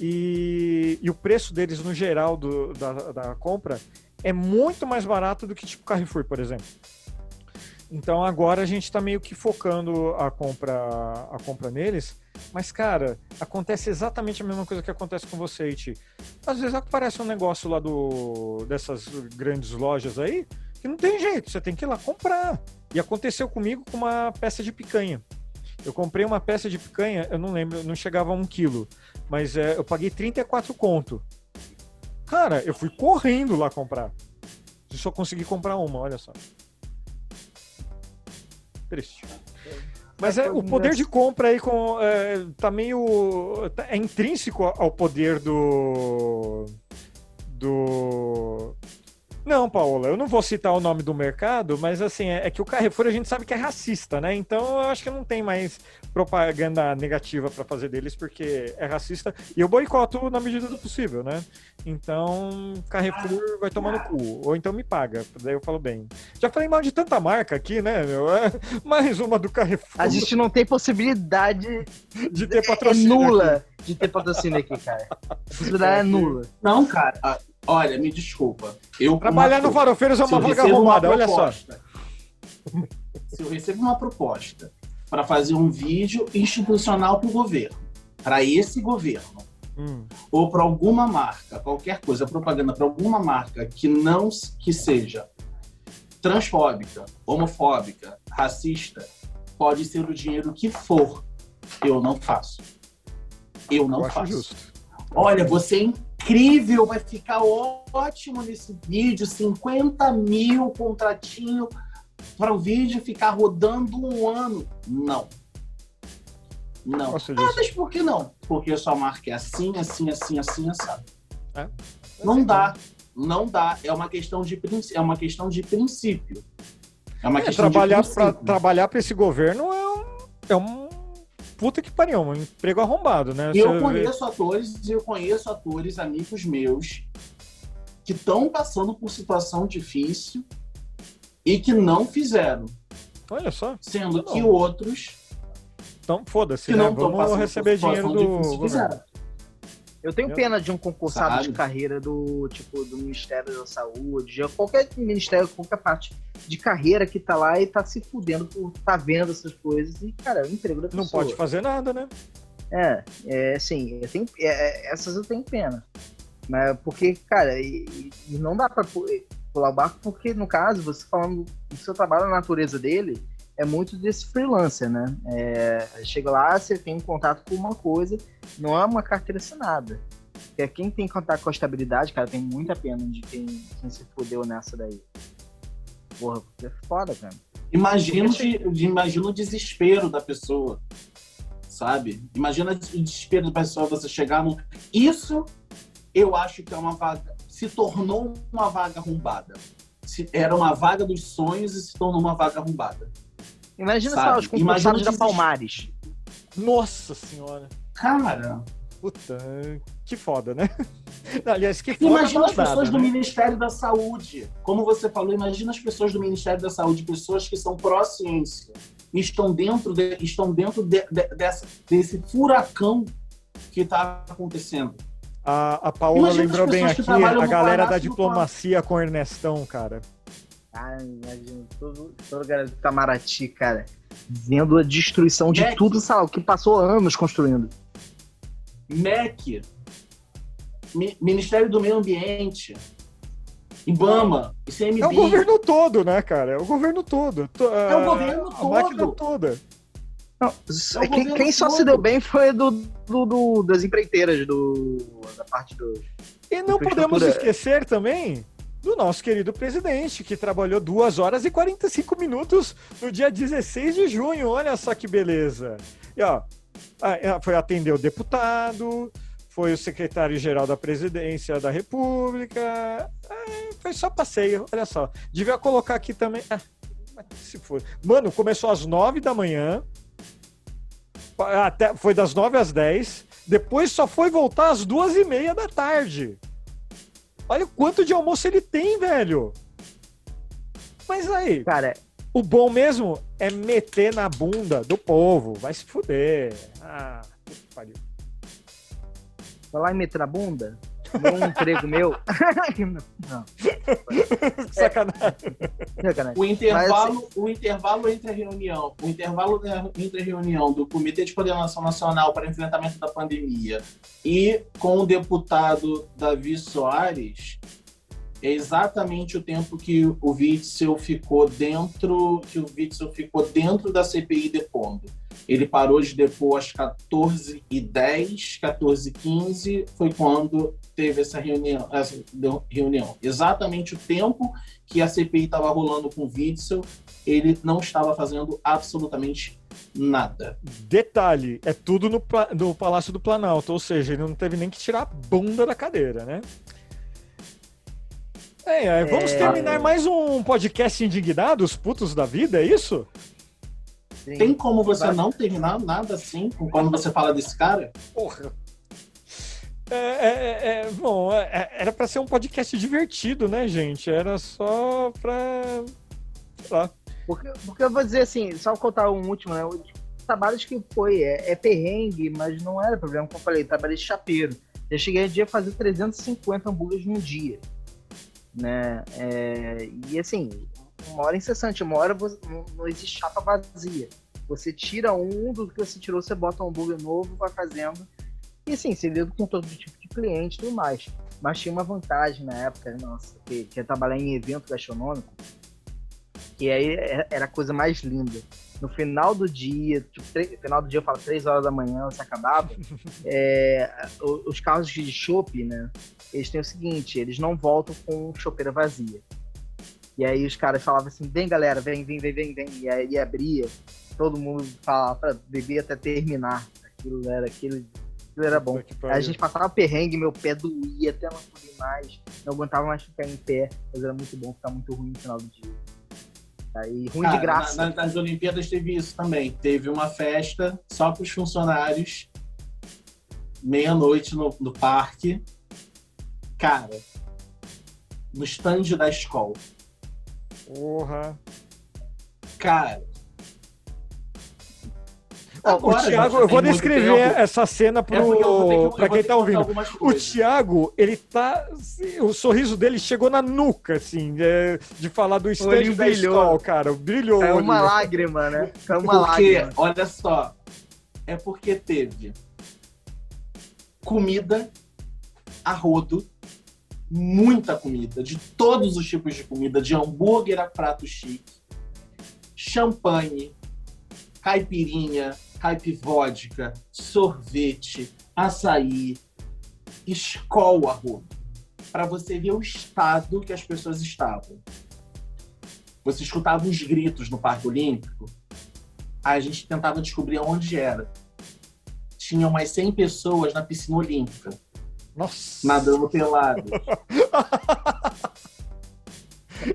e, e o preço deles no geral do, da, da compra é muito mais barato do que tipo Carrefour, por exemplo. Então agora a gente está meio que focando a compra, a compra neles. Mas, cara, acontece exatamente a mesma coisa que acontece com você, Iti. Às vezes aparece um negócio lá do, dessas grandes lojas aí que não tem jeito, você tem que ir lá comprar. E aconteceu comigo com uma peça de picanha. Eu comprei uma peça de picanha, eu não lembro, não chegava a um quilo, mas é, eu paguei 34 conto. Cara, eu fui correndo lá comprar. E só consegui comprar uma, olha só. Triste. Mas é, o poder de compra aí com, é, tá meio. Tá, é intrínseco ao poder do. Do. Não, Paola, eu não vou citar o nome do mercado, mas assim, é, é que o Carrefour a gente sabe que é racista, né? Então eu acho que não tem mais propaganda negativa para fazer deles, porque é racista. E eu boicoto na medida do possível, né? Então, Carrefour vai tomar no cu. Ou então me paga. Daí eu falo bem. Já falei mal de tanta marca aqui, né, meu? É mais uma do Carrefour. A gente não tem possibilidade de ter patrocínio. É nula aqui. de ter patrocínio aqui, cara. A possibilidade é nula. Não, cara. Olha, me desculpa. Eu, Trabalhar no Farofeiros é uma vaga arrumada, olha só. Se eu recebo uma proposta para fazer um vídeo institucional para o governo, para esse governo, hum. ou para alguma marca, qualquer coisa, propaganda para alguma marca que não que seja transfóbica, homofóbica, racista, pode ser o dinheiro que for, eu não faço. Eu não eu faço. Olha, você incrível, vai ficar ótimo nesse vídeo, 50 mil contratinho para o vídeo ficar rodando um ano. Não. Não. Ah, mas por que não? Porque a sua marca é assim, assim, assim, assim, assim. É? Não dá. Não dá. É uma questão de, é uma questão de princípio. É uma é, questão trabalhar para trabalhar para esse governo é um, é um puta que pariu, um emprego arrombado, né? Eu conheço atores, eu conheço atores, amigos meus, que estão passando por situação difícil e que não fizeram. Olha só. Sendo que outros. Então, foda-se, né? Vamos receber dinheiro do. Eu tenho pena de um concursado Sabe? de carreira do tipo do Ministério da Saúde, qualquer ministério, qualquer parte de carreira que tá lá e tá se fudendo por tá vendo essas coisas e, cara, é o emprego da pessoa. Não pode fazer nada, né? É, é assim, eu tenho, é, é essas eu tenho pena. Mas porque, cara, e, e não dá pra pular o barco, porque no caso, você falando do seu trabalho, a natureza dele é muito desse freelancer, né? É, chega lá, você tem um contato com uma coisa, não é uma carteira assinada. Porque quem tem contato com a estabilidade, cara, tem muita pena de quem, quem se fudeu nessa daí. Porra, é foda, cara. Imagina, o desespero da pessoa, sabe? Imagina o desespero da pessoa, você chegar no... Isso, eu acho que é uma vaga se tornou uma vaga arrombada. Era uma vaga dos sonhos e se tornou uma vaga arrombada. Imagina só os concursados da Palmares. Nossa senhora. Cara. Puta, que foda, né? Aliás, que foda. Imagina as pessoas né? do Ministério da Saúde. Como você falou, imagina as pessoas do Ministério da Saúde, pessoas que são pró-ciência. estão dentro, de, estão dentro de, de, dessa, desse furacão que está acontecendo. A, a Paola Imagina lembrou bem aqui a galera da diplomacia com o Ernestão, cara. Ah, imagina, todo, a galera do Itamaraty, cara, vendo a destruição de Mac. tudo, sabe, o que passou anos construindo. MEC, Ministério do Meio Ambiente, IBAMA, ICMBio. É o governo todo, né, cara? É o governo todo. É o governo a, todo. A máquina toda. Não, é quem, quem só todo. se deu bem foi do, do, do, das empreiteiras, do, da parte do. E não podemos esquecer também do nosso querido presidente, que trabalhou 2 horas e 45 minutos no dia 16 de junho. Olha só que beleza. E ó, foi atender o deputado, foi o secretário-geral da presidência da República. É, foi só passeio, olha só. Devia colocar aqui também. Ah, se for. Mano, começou às 9 da manhã. Até, foi das 9 às 10. Depois só foi voltar às duas e meia da tarde. Olha o quanto de almoço ele tem, velho. Mas aí. Cara. O bom mesmo é meter na bunda do povo. Vai se fuder. Ah, que pariu. Vai lá e meter na bunda? Um emprego meu. não. Sacanagem. Sacanagem. O intervalo, Mas, o intervalo entre a reunião, o intervalo entre a reunião do Comitê de Coordenação Nacional para Enfrentamento da Pandemia e com o deputado Davi Soares é exatamente o tempo que o Witzel ficou dentro, que o Witzel ficou dentro da CPI depondo. Ele parou de depor às 14h10, 14h15, foi quando teve essa reunião, essa reunião. Exatamente o tempo que a CPI estava rolando com o Witzel, ele não estava fazendo absolutamente nada. Detalhe, é tudo no, no Palácio do Planalto, ou seja, ele não teve nem que tirar a bunda da cadeira, né? É, é, vamos é... terminar mais um podcast indignados, putos da vida, é isso? Sim. Tem como você não terminar nada assim quando você fala desse cara? Porra. É, é, é, é bom, é, era para ser um podcast divertido, né, gente? Era só pra. Sei lá. Porque, porque eu vou dizer assim, só contar um último, né? Trabalhos que foi, é, é perrengue, mas não era problema, como eu falei, trabalhei de chapeiro. Eu cheguei a dia a fazer 350 hambúrgueres num dia né? É, e assim, uma hora incessante, uma hora você, não, não, existe chapa vazia. Você tira um do que você tirou, você bota um hambúrguer novo, vai fazendo. E assim, você lida com todo tipo de cliente e tudo mais. Mas tinha uma vantagem na época, nossa, que, que é trabalhar em evento gastronômico, que aí era a coisa mais linda. No final do dia, tipo, no final do dia eu falo três horas da manhã, você acabava, é, os carros de chopp, né? eles têm o seguinte, eles não voltam com chopeira vazia. E aí os caras falavam assim, vem galera, vem, vem, vem, vem, vem. E aí abria, todo mundo falava pra beber até terminar. Aquilo era aquilo, aquilo era bom. Aí a gente passava perrengue, meu pé doía até não poder mais. Não aguentava mais ficar em pé, mas era muito bom, ficar muito ruim no final do dia. Aí, ruim Cara, de graça. Na, nas Olimpíadas teve isso também. Teve uma festa só para os funcionários, meia-noite no, no parque Cara, no stand da escola. Porra. Cara. Agora, o Thiago, eu vou descrever essa cena pro, é para quem tá ouvindo. O Thiago, ele tá. O sorriso dele chegou na nuca, assim, de, de falar do stand da escola, cara. Brilhou. É uma lágrima, né? É uma porque, lágrima. olha só, é porque teve comida a rodo muita comida, de todos os tipos de comida, de hambúrguer a prato chique, champanhe, caipirinha, caipivódica, sorvete, açaí, escola para você ver o estado que as pessoas estavam. Você escutava uns gritos no Parque Olímpico, aí a gente tentava descobrir onde era. Tinha umas 100 pessoas na piscina olímpica nossa. Nadando pelado.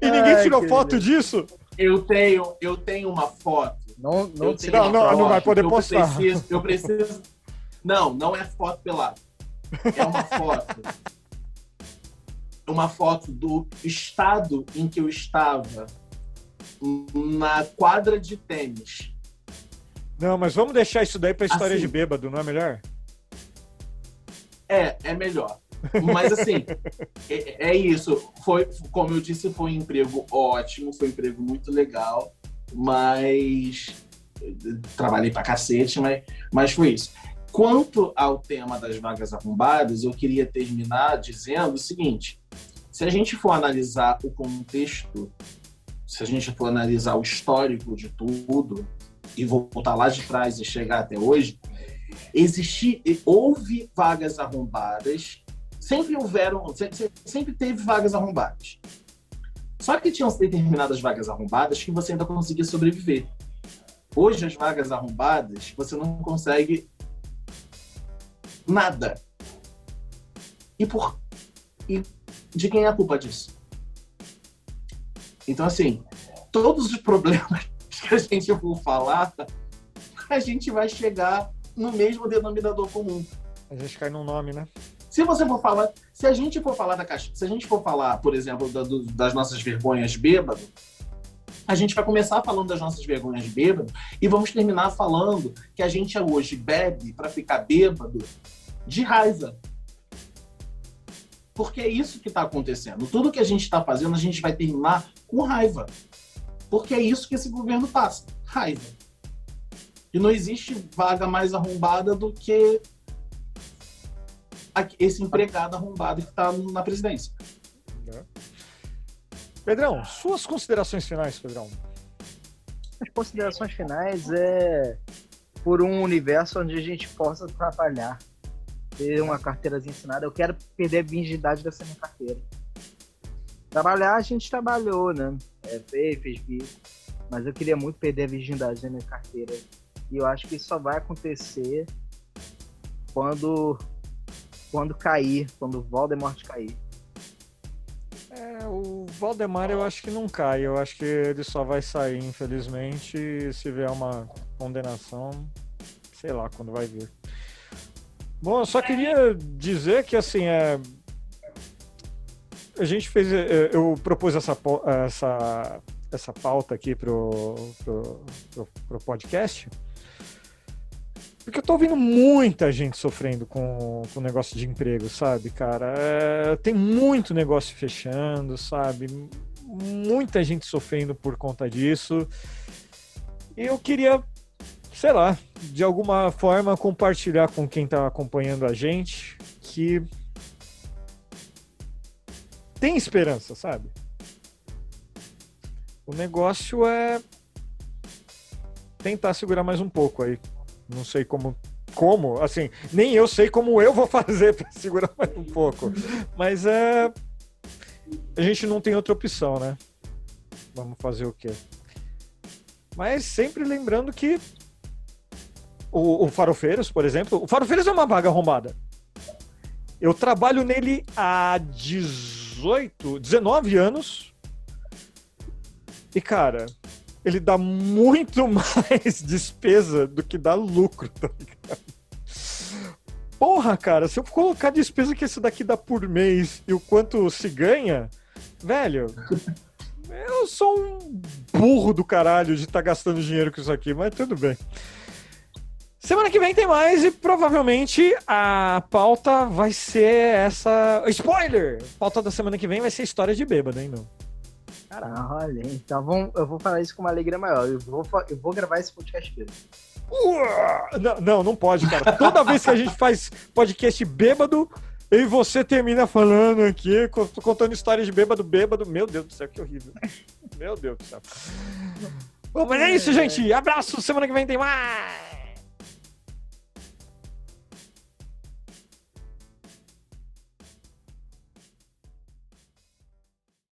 e ninguém tirou Ai, foto disso? Eu tenho, eu tenho uma foto. Não, não, não, não, não, não vai poder eu postar. Preciso, eu preciso. Não, não é foto pelado. É uma foto. uma foto do estado em que eu estava na quadra de tênis Não, mas vamos deixar isso daí pra história Assim. de bêbado, não é melhor? É, é melhor. Mas assim, é, é isso. Foi, como eu disse, foi um emprego ótimo, foi um emprego muito legal, mas trabalhei pra cacete, mas, mas foi isso. Quanto ao tema das vagas arrombadas, eu queria terminar dizendo o seguinte: se a gente for analisar o contexto, se a gente for analisar o histórico de tudo e voltar lá de trás e chegar até hoje, existi, houve vagas arrombadas, sempre houveram, sempre, sempre teve vagas arrombadas. Só que tinham determinadas vagas arrombadas que você ainda conseguia sobreviver. Hoje, as vagas arrombadas, você não consegue nada. E por e de quem é a culpa disso? Então, assim, todos os problemas que a gente for falar, a gente vai chegar no mesmo denominador comum. A gente cai num nome, né? Se você for falar, se a gente for falar da caixa, se a gente for falar, por exemplo, da- do- das nossas vergonhas bêbado, a gente vai começar falando das nossas vergonhas bêbado e vamos terminar falando que a gente hoje bebe para ficar bêbado de raiva. Porque é isso que está acontecendo. Tudo que a gente está fazendo, a gente vai terminar com raiva. Porque é isso que esse governo passa: raiva. E não existe vaga mais arrombada do que esse empregado arrombado que está na presidência. Pedrão, suas considerações finais, Pedrão. As considerações finais é por um universo onde a gente possa trabalhar, ter uma carteirazinha assinada. Eu quero perder a virgindade dessa minha carteira. Trabalhar, a gente trabalhou, né? É, fez, fez bico. Mas eu queria muito perder a virgindade da minha carteira. E eu acho que isso só vai acontecer quando, quando cair, quando o Voldemort cair. É, o Valdemar eu acho que não cai. Eu acho que ele só vai sair, infelizmente, se vier uma condenação, sei lá quando vai vir. Bom, eu só queria dizer que assim é. A gente fez. é, Eu propus essa, essa, essa pauta aqui pro, pro, pro, pro podcast. Porque eu tô ouvindo muita gente sofrendo com o negócio de emprego, sabe, cara? É, tem muito negócio fechando, sabe? Muita gente sofrendo por conta disso. E eu queria, sei lá, de alguma forma compartilhar com quem tá acompanhando a gente que tem esperança, sabe? O negócio é tentar segurar mais um pouco aí. Não sei como, como, assim, nem eu sei como eu vou fazer para segurar mais um pouco. Mas é. A gente não tem outra opção, né? Vamos fazer o quê? Mas sempre lembrando que o, o Farofeiros, por exemplo, o Farofeiros é uma vaga arrombada. Eu trabalho nele há 18, 19 anos. E, cara, ele dá muito mais despesa do que dá lucro, tá ligado? Porra, cara, se eu colocar a despesa que esse daqui dá por mês e o quanto se ganha, velho, eu sou um burro do caralho de estar gastando dinheiro com isso aqui, mas tudo bem. Semana que vem tem mais e provavelmente a pauta vai ser essa. Spoiler! A pauta da semana que vem vai ser história de bêbado, hein, meu? Caralho, então vamos, eu vou falar isso com uma alegria maior. Eu vou, eu vou gravar esse podcast. Uá! Não, não, não pode, cara. Toda vez que a gente faz podcast bêbado, e você termina falando aqui, co- contando histórias de bêbado, bêbado. Meu Deus do céu, que horrível. Meu Deus do céu. Bom, mas é isso, gente. Abraço. Semana que vem tem mais.